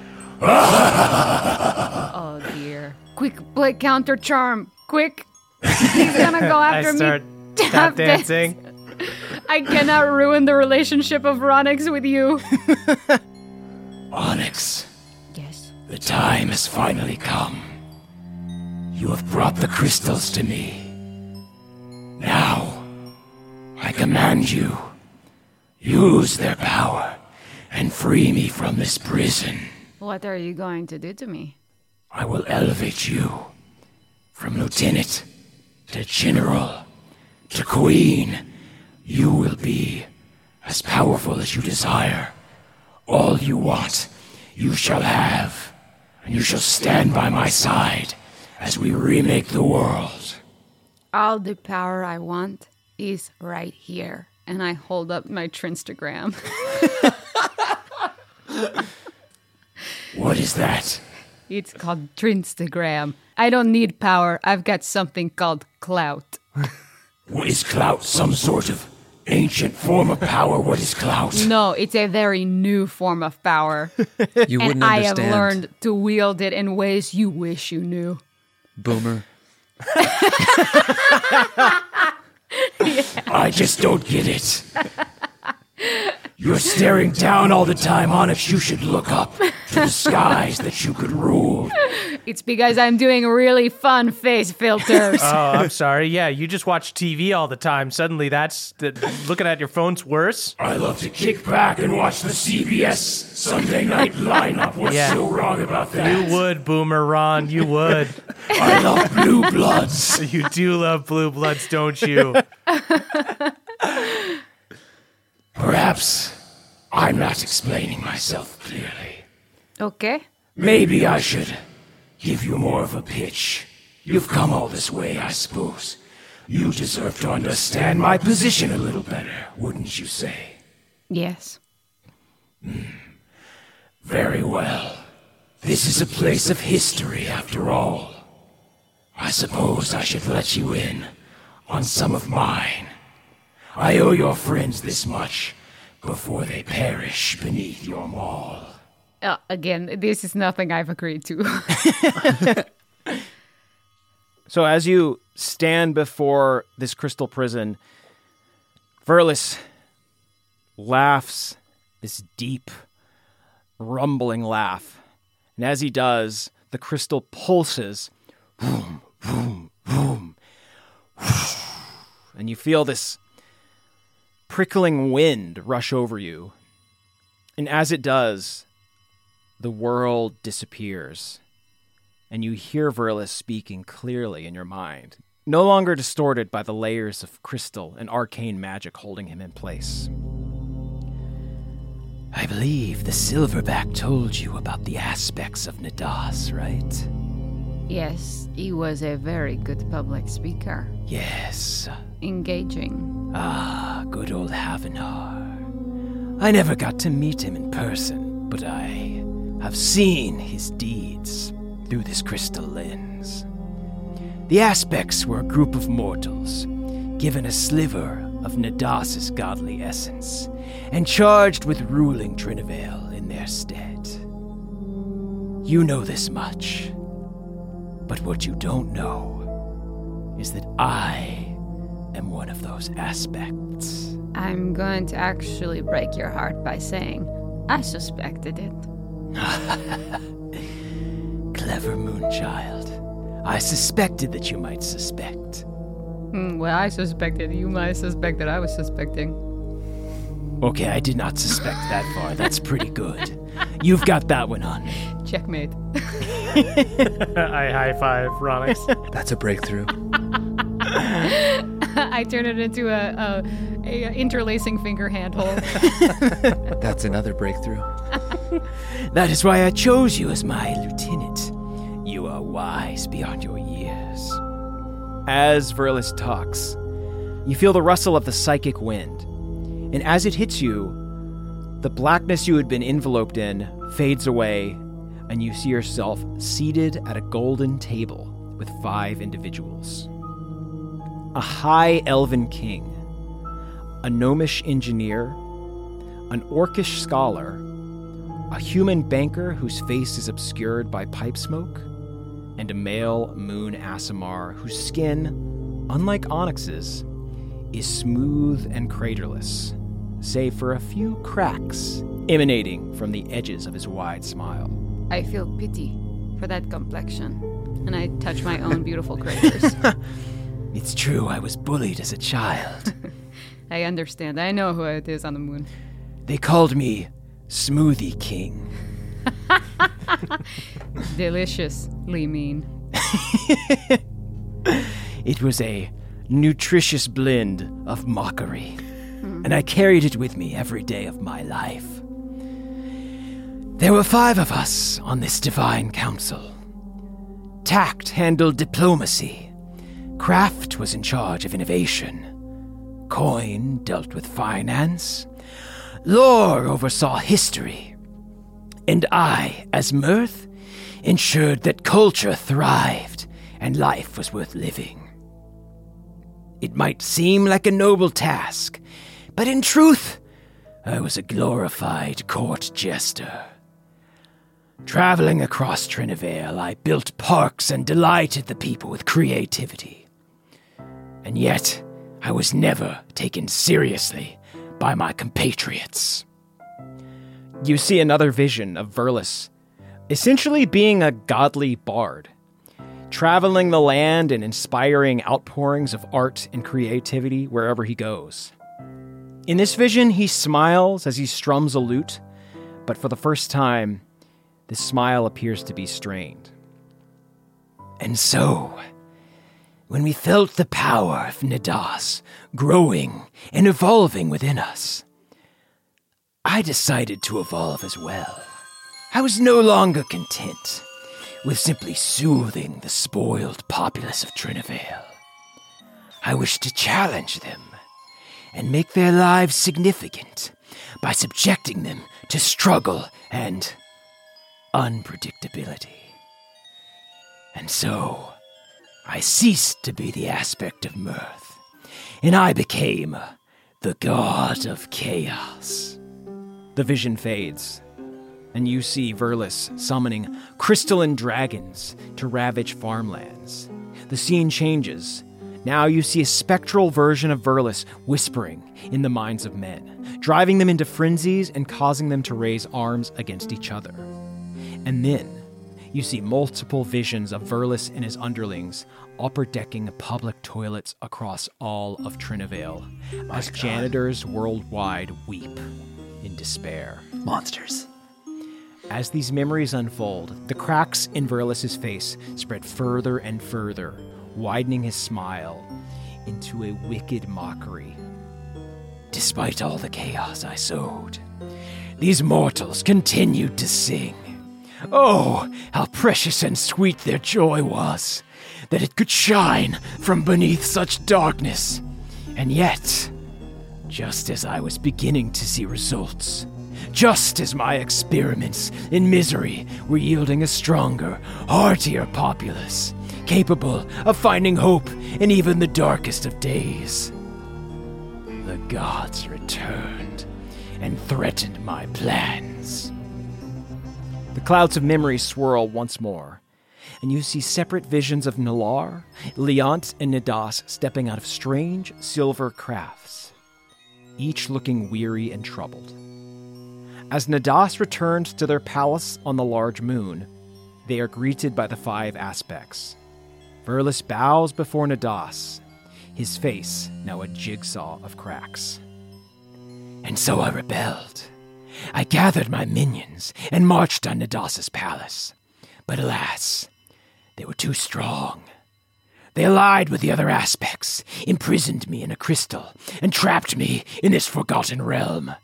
oh dear. Quick, play counter charm. Quick. He's gonna go I after start me. tap dance. dancing. I cannot ruin the relationship of Ronix with you. Onyx, Yes. the time has finally come. You have brought the crystals to me. Command you use their power and free me from this prison. What are you going to do to me? I will elevate you from lieutenant to general to queen. You will be as powerful as you desire. All you want, you shall have, and you shall stand by my side as we remake the world. All the power I want is right here. And I hold up my Trinstagram. What is that? it's called Trinstagram. I don't need power. I've got something called clout. What is clout? Some sort of ancient form of power? What is clout? No, it's a very new form of power. You and wouldn't I have learned to wield it in ways you wish you knew. Boomer. I just don't get it. You're staring down all the time, Onyx. You should look up to the skies that you could rule. It's because I'm doing really fun face filters. Oh, I'm sorry. Yeah, you just watch TV all the time. Suddenly, that's the, looking at your phone's worse. I love to kick back and watch the CBS Sunday night lineup. What's Yeah. so wrong about that? You would, Boomer Ron. You would. I love blue bloods. you do love blue bloods, don't you? Perhaps I'm not explaining myself clearly. okay. Maybe I should give you more of a pitch. You've come all this way, I suppose. You deserve to understand my position a little better, wouldn't you say? Yes. Hmm. Very well. This is a place of history, after all. I suppose I should let you in on some of mine. I owe your friends this much before they perish beneath your maul. Uh, again, this is nothing I've agreed to. So as you stand before this crystal prison, Verlis laughs this deep, rumbling laugh. And as he does, the crystal pulses. Vroom, vroom, vroom. And you feel this prickling wind rush over you. And as it does, the world disappears and you hear Verlis speaking clearly in your mind, no longer distorted by the layers of crystal and arcane magic holding him in place. I believe the Silverback told you about the aspects of Neddas, right? yes, he was a very good public speaker. Yes. Engaging. Ah, good old Havenar. I never got to meet him in person, but I have seen his deeds through this crystal lens. The aspects were a group of mortals, given a sliver of Neddas's godly essence, and charged with ruling Trinyvale in their stead. You know this much, but what you don't know is that I am one of those aspects. I'm going to actually break your heart by saying I suspected it. Clever Moonchild. I suspected that you might suspect. Hmm, well, I suspected. You might suspect that I was suspecting. Okay, I did not suspect that far. That's pretty good. You've got that one on me. Checkmate. I high five Ronix. That's a breakthrough. I turn it into a, a, a interlacing finger handhold. That's another breakthrough. That is why I chose you as my lieutenant. You are wise beyond your years. As Verlis talks, you feel the rustle of the psychic wind, and as it hits you, the blackness you had been enveloped in fades away, and you see yourself seated at a golden table with five individuals a high elven king, a gnomish engineer, an orcish scholar, a human banker whose face is obscured by pipe smoke, and a male moon Aasimar whose skin, unlike Onyx's, is smooth and craterless, save for a few cracks emanating from the edges of his wide smile. I feel pity for that complexion, and I touch my own beautiful craters. It's true, I was bullied as a child. I understand. I know who it is on the moon. They called me Smoothie King. Deliciously mean. It was a nutritious blend of mockery, hmm. and I carried it with me every day of my life. There were five of us on this divine council. Tact handled diplomacy. Craft was in charge of innovation. Coin dealt with finance. Lore oversaw history. And I, as Mirth, ensured that culture thrived and life was worth living. It might seem like a noble task, but in truth, I was a glorified court jester. Traveling across Trinyvale, I built parks and delighted the people with creativity. And yet, I was never taken seriously by my compatriots. You see another vision of Verlis, essentially being a godly bard, traveling the land and inspiring outpourings of art and creativity wherever he goes. In this vision, he smiles as he strums a lute, but for the first time, this smile appears to be strained. And so, when we felt the power of Neddas growing and evolving within us, I decided to evolve as well. I was no longer content with simply soothing the spoiled populace of Trinyvale. I wished to challenge them and make their lives significant by subjecting them to struggle and unpredictability. And so, I ceased to be the aspect of mirth, and I became the god of chaos. The vision fades, and you see Verlis summoning crystalline dragons to ravage farmlands. The scene changes. Now you see a spectral version of Verlis whispering in the minds of men, driving them into frenzies and causing them to raise arms against each other. And then you see multiple visions of Verlis and his underlings upper decking public toilets across all of Trinyvale as janitors worldwide weep in despair. Monsters. As these memories unfold, the cracks in Verlis's face spread further and further, widening his smile into a wicked mockery. Despite all the chaos I sowed, these mortals continued to sing. Oh, how precious and sweet their joy was, that it could shine from beneath such darkness. And yet, just as I was beginning to see results, just as my experiments in misery were yielding a stronger, heartier populace, capable of finding hope in even the darkest of days, the gods returned and threatened my plans. The clouds of memory swirl once more, and you see separate visions of Nalar, Leont, and Neddas stepping out of strange silver crafts, each looking weary and troubled. As Neddas returns to their palace on the large moon, they are greeted by the five aspects. Verlis bows before Neddas, his face now a jigsaw of cracks. And so I rebelled. I gathered my minions and marched on Neddas's palace. But alas, they were too strong. They allied with the other aspects, imprisoned me in a crystal, and trapped me in this forgotten realm,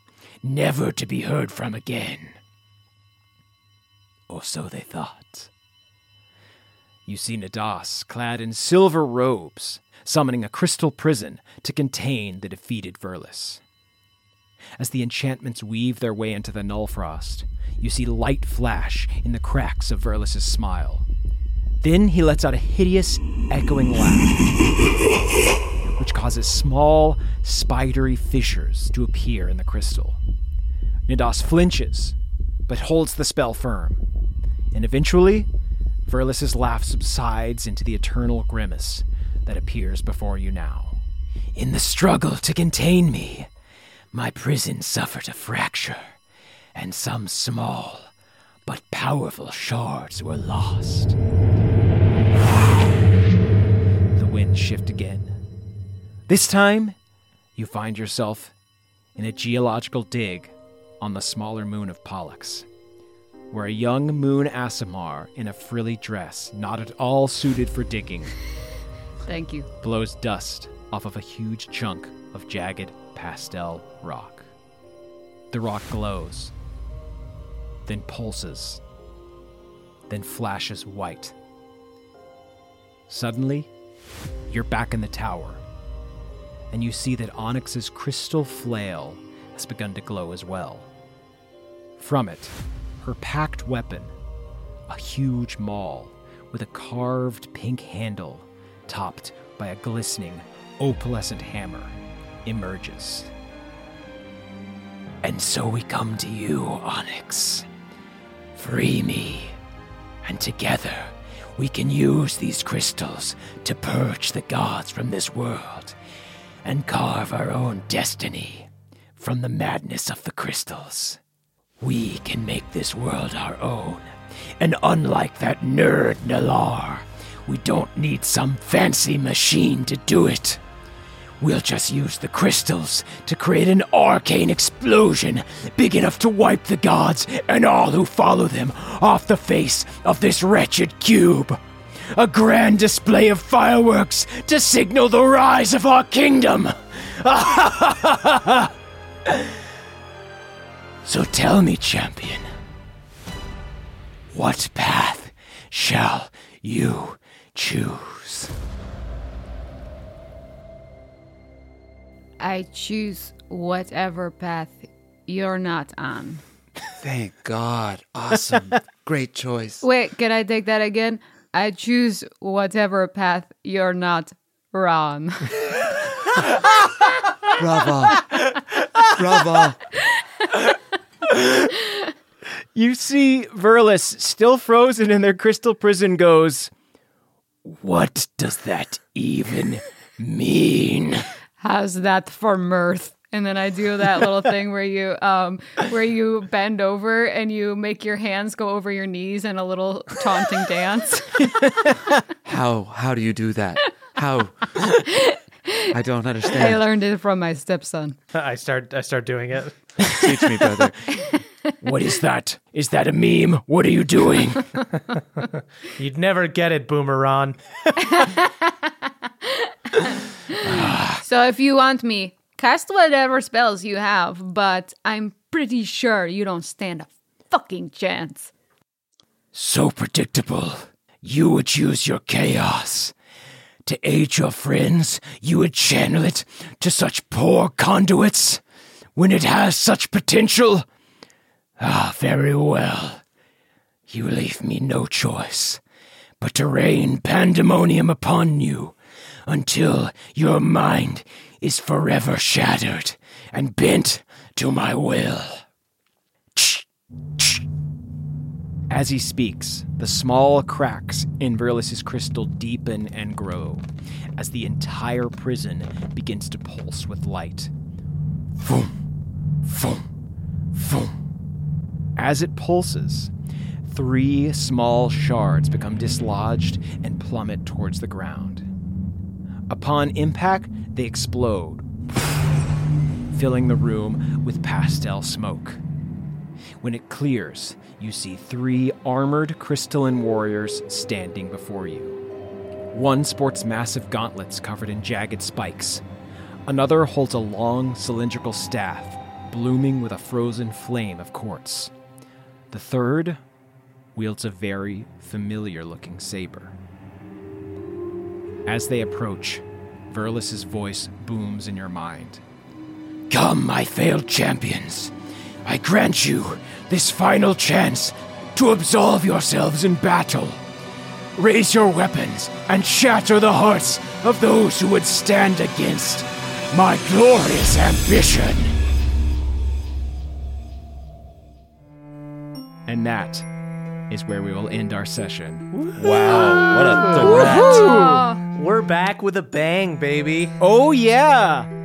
never to be heard from again. Or so they thought. You see Neddas clad in silver robes, summoning a crystal prison to contain the defeated Verlis. As the enchantments weave their way into the Nullfrost, you see light flash in the cracks of Verlis's smile. Then he lets out a hideous, echoing laugh, which causes small, spidery fissures to appear in the crystal. Neddas flinches, but holds the spell firm, and eventually, Verlis's laugh subsides into the eternal grimace that appears before you now. In the struggle to contain me, my prison suffered a fracture, and some small but powerful shards were lost. The winds shift again. This time, you find yourself in a geological dig on the smaller moon of Pollux, where a young moon Aasimar in a frilly dress, not at all suited for digging, Thank you. blows dust off of a huge chunk of jagged pastel rock. The rock glows, then pulses, then flashes white. Suddenly, you're back in the tower, and you see that Onyx's crystal flail has begun to glow as well. From it, her pact weapon, a huge maul with a carved pink handle topped by a glistening opalescent hammer, emerges. And so we come to you, Onyx. Free me, and together we can use these crystals to purge the gods from this world and carve our own destiny from the madness of the crystals. We can make this world our own, and unlike that nerd Nalar, we don't need some fancy machine to do it. We'll just use the crystals to create an arcane explosion big enough to wipe the gods and all who follow them off the face of this wretched cube. A grand display of fireworks to signal the rise of our kingdom. so tell me, champion, what path shall you choose? I choose whatever path you're not on. Thank God. Awesome. Great choice. Wait, can I take that again? I choose whatever path you're not on. Bravo. Bravo. You see Verlis, still frozen in their crystal prison, goes, What does that even mean? How's that for mirth? And then I do that little thing where you um where you bend over and you make your hands go over your knees in a little taunting dance. How how do you do that? How? I don't understand. I learned it from my stepson. I start I start doing it. Teach me, brother. What is that? Is that a meme? What are you doing? You'd never get it, Boomeron. So if you want me, cast whatever spells you have, but I'm pretty sure you don't stand a fucking chance. So predictable. You would use your chaos. To aid your friends, you would channel it to such poor conduits when it has such potential. Ah, very well. You leave me no choice but to rain pandemonium upon you until your mind is forever shattered and bent to my will. As he speaks, the small cracks in Verlis's crystal deepen and grow as the entire prison begins to pulse with light. Boom, boom, boom. As it pulses, three small shards become dislodged and plummet towards the ground. Upon impact, they explode, filling the room with pastel smoke. When it clears, you see three armored crystalline warriors standing before you. One sports massive gauntlets covered in jagged spikes. Another holds a long cylindrical staff, blooming with a frozen flame of quartz. The third wields a very familiar looking saber. As they approach, Verlis's voice booms in your mind. Come, my failed champions. I grant you this final chance to absolve yourselves in battle. Raise your weapons and shatter the hearts of those who would stand against my glorious ambition. And that is where we will end our session. Wow, what a threat. Oh, We're back with a bang, baby. Oh, yeah!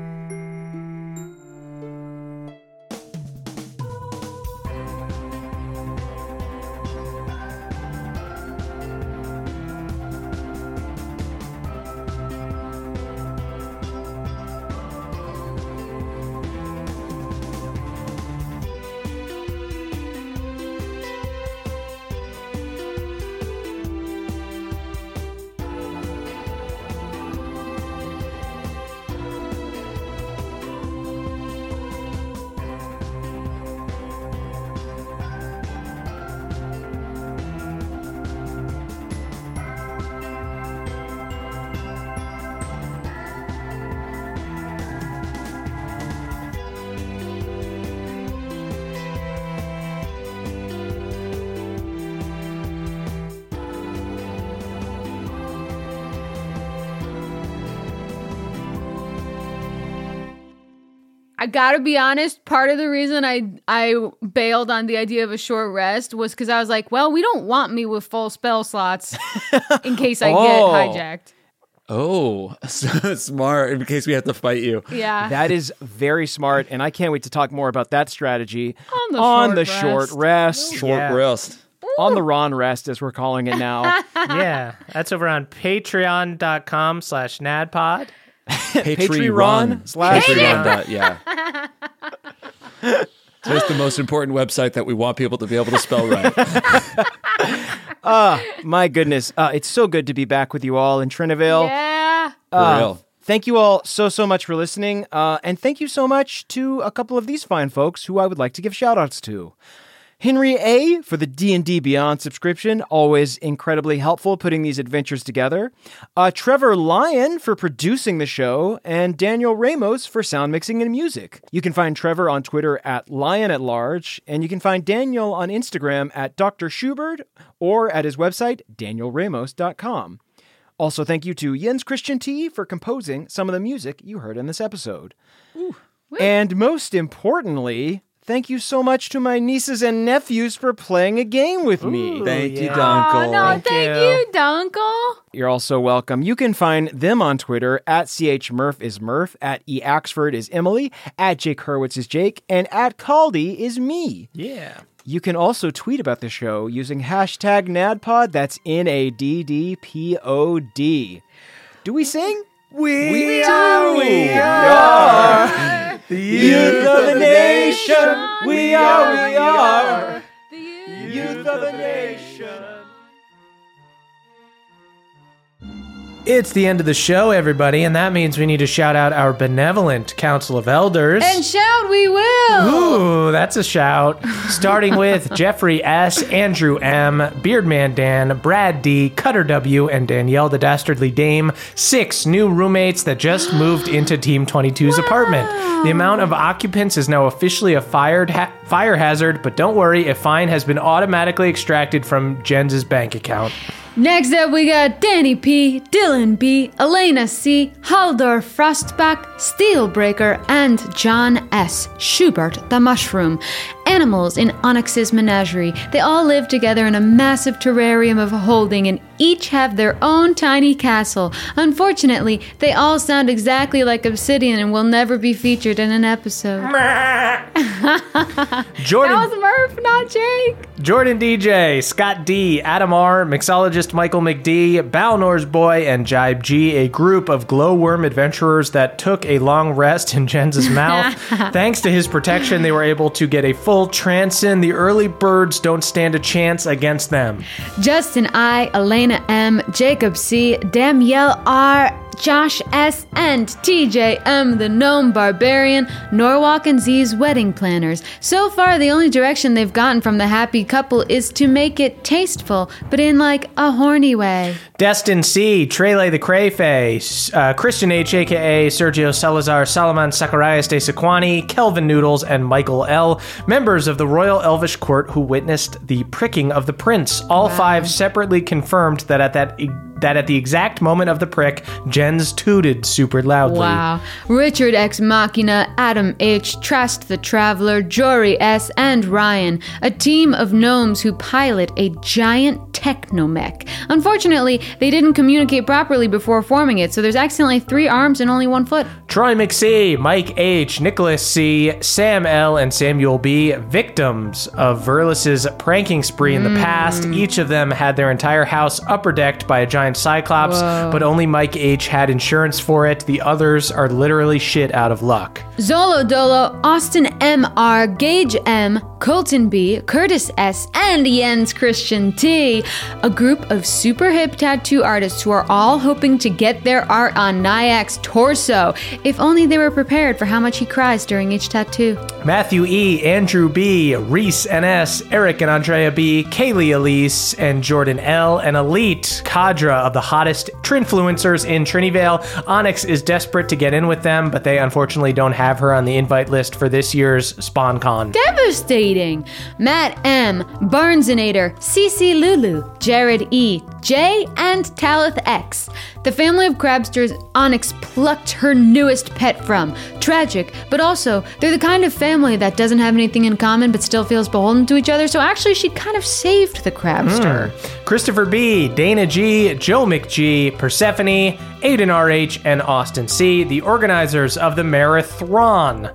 I gotta be honest. Part of the reason I I bailed on the idea of a short rest was because I was like, well, we don't want me with full spell slots in case I Oh. get hijacked. Oh, smart. In case we have to fight you. Yeah. That is very smart, and I can't wait to talk more about that strategy On the on short the rest. short rest, Short Yeah. rest. on the Ron rest, as we're calling it now. yeah, that's over on patreon.com slash naddpod. Patreon slash- Patreon. dot- Yeah. So it's the most important website that we want people to be able to spell right. My goodness, uh, it's so good to be back with you all in Trinyvale. yeah. For real. Thank you all so, so much for listening. Uh, and thank you so much to a couple of these fine folks who I would like to give shout outs to. Henry A for the D&D Beyond subscription, always incredibly helpful putting these adventures together. Uh, Trevor Lyon for producing the show, and Daniel Ramos for sound mixing and music. You can find Trevor on Twitter at Lyon at Large, and you can find Daniel on Instagram at Dr. Schubird or at his website, danielramos.com. Also, thank you to Jens Christian T for composing some of the music you heard in this episode. and most importantly, thank you so much to my nieces and nephews for playing a game with me. Thank you, Oh no, Thank thank, you. you, Dunkel. You're also welcome. You can find them on Twitter at chmurph is Murph, at E eaxford is Emily, at Jake Hurwitz is Jake, and at Caldy is me. Yeah. You can also tweet about the show using hashtag NADDPOD. That's N A D D P O D. Do we sing? We, we are, we are the youth of the nation. We are, we are The youth of the nation. It's the end of the show, everybody, and that means we need to shout out our benevolent Council of Elders. And shout we will. Ooh, that's a shout. Starting with Jeffrey S., Andrew M., Beardman Dan, Brad D., Cutter W., and Danielle the Dastardly Dame. Six new roommates that just moved into Team 22's apartment. The amount of occupants is now officially a fired ha- fire hazard, but don't worry, a fine has been automatically extracted from Jens's bank account. Next up, we got Danny P, Dylan B, Elena C, Haldor Frostback, Steelbreaker, and John S. Schubert the Mushroom. Animals in Onyx's menagerie. They all live together in a massive terrarium of holding and each have their own tiny castle. Unfortunately, they all sound exactly like Obsidian and will never be featured in an episode. Jordan. That was Murph, not Jake. Jordan DJ, Scott D, Adam R, mixologist Michael McD, Balnor's Boy, and Jibe G, a group of glowworm adventurers that took a long rest in Jens's mouth. Thanks to his protection, they were able to get a full in. The early birds don't stand a chance against them. Justin I, Elena M, Jacob C, Danielle R, Josh S, and TJ M, the gnome barbarian, Norwalk and Z's wedding planners. So far, the only direction they've gotten from the happy couple is to make it tasteful, but in like a horny way. Destin C, Trele the Crayface, uh, Christian H, aka Sergio Salazar, Salaman Zacharias de Sequani, Kelvin Noodles, and Michael L, members of the Royal Elvish Court who witnessed the pricking of the prince. All five separately confirmed that at that that at the exact moment of the prick, Jens tooted super loudly. Wow. Richard X Machina, Adam H, Trust the Traveler, Jory S, and Ryan, a team of gnomes who pilot a giant technomech. Unfortunately, they didn't communicate properly before forming it, so there's accidentally three arms and only one foot. Troy McC, Mike H, Nicholas C, Sam L, and Samuel B, victims of Verlis's pranking spree in the hmm. past. Each of them had their entire house upper decked by a giant cyclops, but only Mike H had insurance for it. The others are literally shit out of luck. Zolo Dolo, Austin M.R., Gage M., Colton B., Curtis S., and Jens Christian T. A group of super hip tattoo artists who are all hoping to get their art on Nyack's torso. If only they were prepared for how much he cries during each tattoo. Matthew E, Andrew B, Reese NS, Eric and Andrea B, Kaylee Elise, and Jordan L, an elite cadre of the hottest Trinfluencers in Trinyvale. Onyx is desperate to get in with them, but they unfortunately don't have her on the invite list for this year's SpawnCon. Devastating! Waiting. Matt M, Barnesinator, CC Lulu, Jared E, J, and Talith X. The family of crabsters Onyx plucked her newest pet from. Tragic, but also, they're the kind of family that doesn't have anything in common but still feels beholden to each other, so actually, she kind of saved the crabster. Hmm. Christopher B, Dana G, Joe McG, Persephone, Aiden RH, and Austin C, the organizers of the Marathon.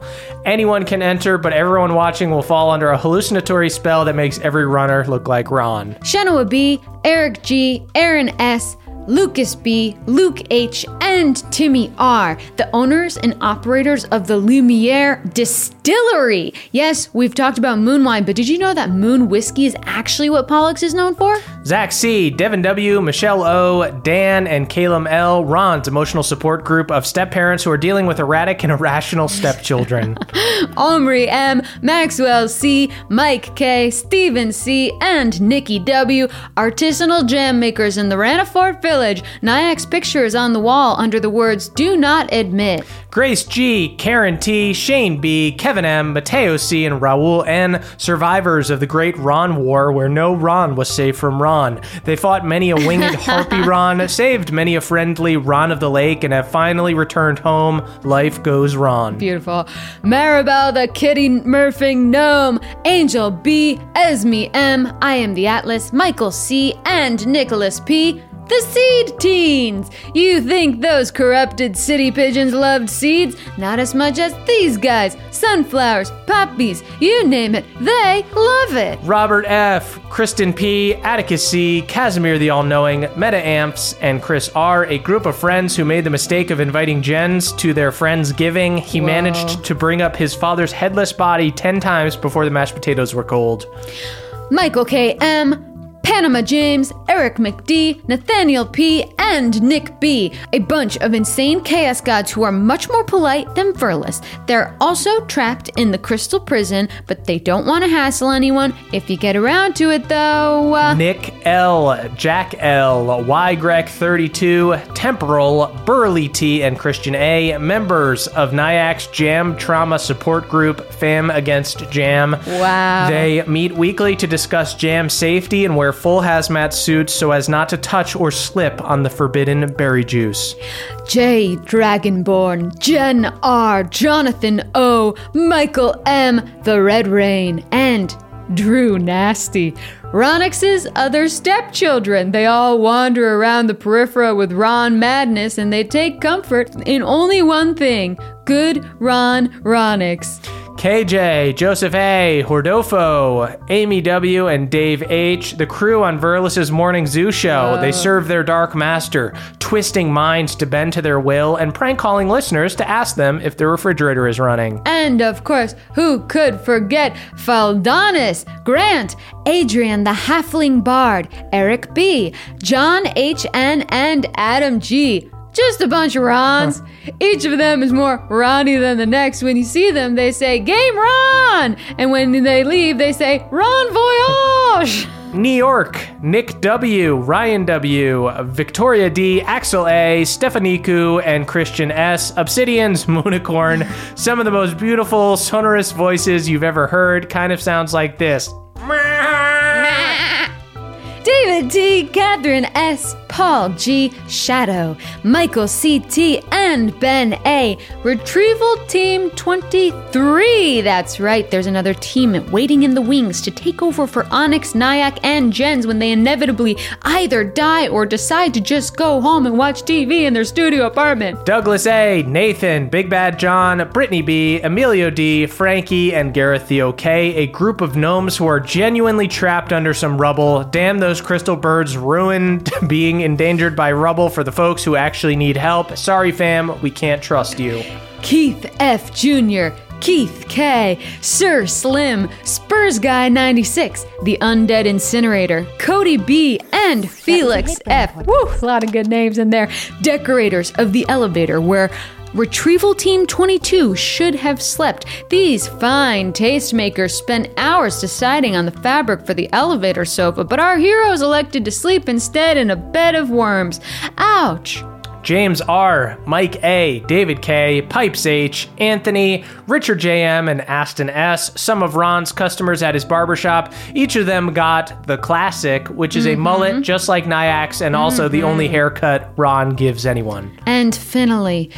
Anyone can enter, but everyone watching will fall under a hallucinatory spell that makes every runner look like Ron. Shanoa B, Eric G, Aaron S, Lucas B, Luke H, and Timmy R, the owners and operators of the Lumiere Distillery. Yes, we've talked about moon wine, but did you know that moon whiskey is actually what Pollux is known for? Zach C, Devin W, Michelle O, Dan, and Calum L, Ron's emotional support group of step parents who are dealing with erratic and irrational stepchildren. Omri M, Maxwell C, Mike K, Steven C, and Nikki W, artisanal jam makers in the Ranafort Village. Nyack's picture is on the wall under the words Do Not Admit. Grace G, Karen T, Shane B, Kevin M, Mateo C, and Raul N, survivors of the Great Ron War, where no Ron was safe from Ron. They fought many a winged harpy Ron, saved many a friendly Ron of the Lake, and have finally returned home. Life goes Ron. Beautiful. Maribel the Kitty Murphing Gnome, Angel B, Esme M, I am the Atlas, Michael C, and Nicholas P. The Seed Teens! You think those corrupted city pigeons loved seeds? Not as much as these guys. Sunflowers, poppies, you name it, they love it. Robert F., Kristen P., Atticus C., Casimir the All Knowing, Meta Amps, and Chris R., a group of friends who made the mistake of inviting Jens to their friend's giving. He managed to bring up his father's headless body 10 times before the mashed potatoes were cold. Michael K. Panama James, Eric McD, Nathaniel P, and Nick B. A bunch of insane chaos gods who are much more polite than Verlis. They're also trapped in the crystal prison, but they don't want to hassle anyone. If you get around to it, though. Uh, Nick L, Jack L., Greg 32, Temporal, Burley T, and Christian A, members of Nyack's Jam Trauma Support Group, Fam Against Jam. Wow. They meet weekly to discuss jam safety and wear full hazmat suits so as not to touch or slip on the forbidden berry juice. J. Dragonborn, Jen R, Jonathan O, Michael M, The Red Rain, and Drew Nasty. Ronix's other stepchildren. They all wander around the periphery with Ron madness and they take comfort in only one thing good Ron Ronix. KJ, Joseph A, Hordofo, Amy W, and Dave H, the crew on Verlis's Morning Zoo show. Uh. They serve their dark master, twisting minds to bend to their will and prank calling listeners to ask them if their refrigerator is running. And of course, who could forget Faldonis, Grant, Adrian the Halfling Bard, Eric B, John H N, and Adam G. Just a bunch of Rons. Each of them is more Ronny than the next. When you see them, they say, Game Ron! And when they leave, they say, Ron Voyage! New York, Nick W, Ryan W, Victoria D, Axel A, Stefaniku, and Christian S. Obsidian's Moonicorn. Some of the most beautiful, sonorous voices you've ever heard. Kind of sounds like this. David T, Catherine S, Paul G, Shadow, Michael CT, and Ben A. Retrieval Team 23. That's right, there's another team waiting in the wings to take over for Onyx, Nyack, and Jens when they inevitably either die or decide to just go home and watch TV in their studio apartment. Douglas A, Nathan, Big Bad John, Brittany B, Emilio D, Frankie, and Gareth Theo K, a group of gnomes who are genuinely trapped under some rubble. Damn those crystal birds ruined being endangered by rubble for the folks who actually need help. Sorry, fam, we can't trust you. Keith F. Jr., Keith K., Sir Slim, Spurs Guy 96, The Undead Incinerator, Cody B., and Felix F. Woo, a lot of good names in there. Decorators of the elevator, where Retrieval Team 22 should have slept. These fine tastemakers spent hours deciding on the fabric for the elevator sofa, but our heroes elected to sleep instead in a bed of worms. Ouch! James R, Mike A, David K, Pipes H, Anthony, Richard JM, and Aston S, some of Ron's customers at his barbershop. Each of them got the classic, which is a mm-hmm. mullet just like Nyack's, and also the mm-hmm. only haircut Ron gives anyone. And finally,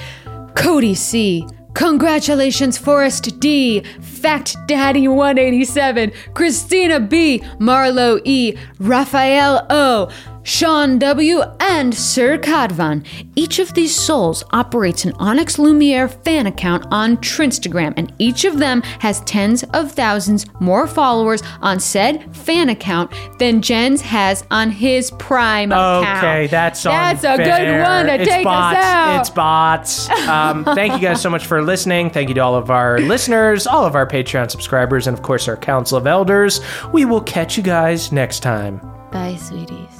Cody C. Congratulations, Forrest D. Fact Daddy 187. Christina B. Marlo E. Raphael O. Sean W. and Sir Kadvan. Each of these souls operates an Onyx Lumiere fan account on Trinstagram, and each of them has tens of thousands more followers on said fan account than Jens has on his Prime account. Okay, that's That's a good one to it's take bots. us out. It's bots. Um, thank you guys so much for listening. Thank you to all of our listeners, all of our Patreon subscribers, and of course our Council of Elders. We will catch you guys next time. Bye, sweeties.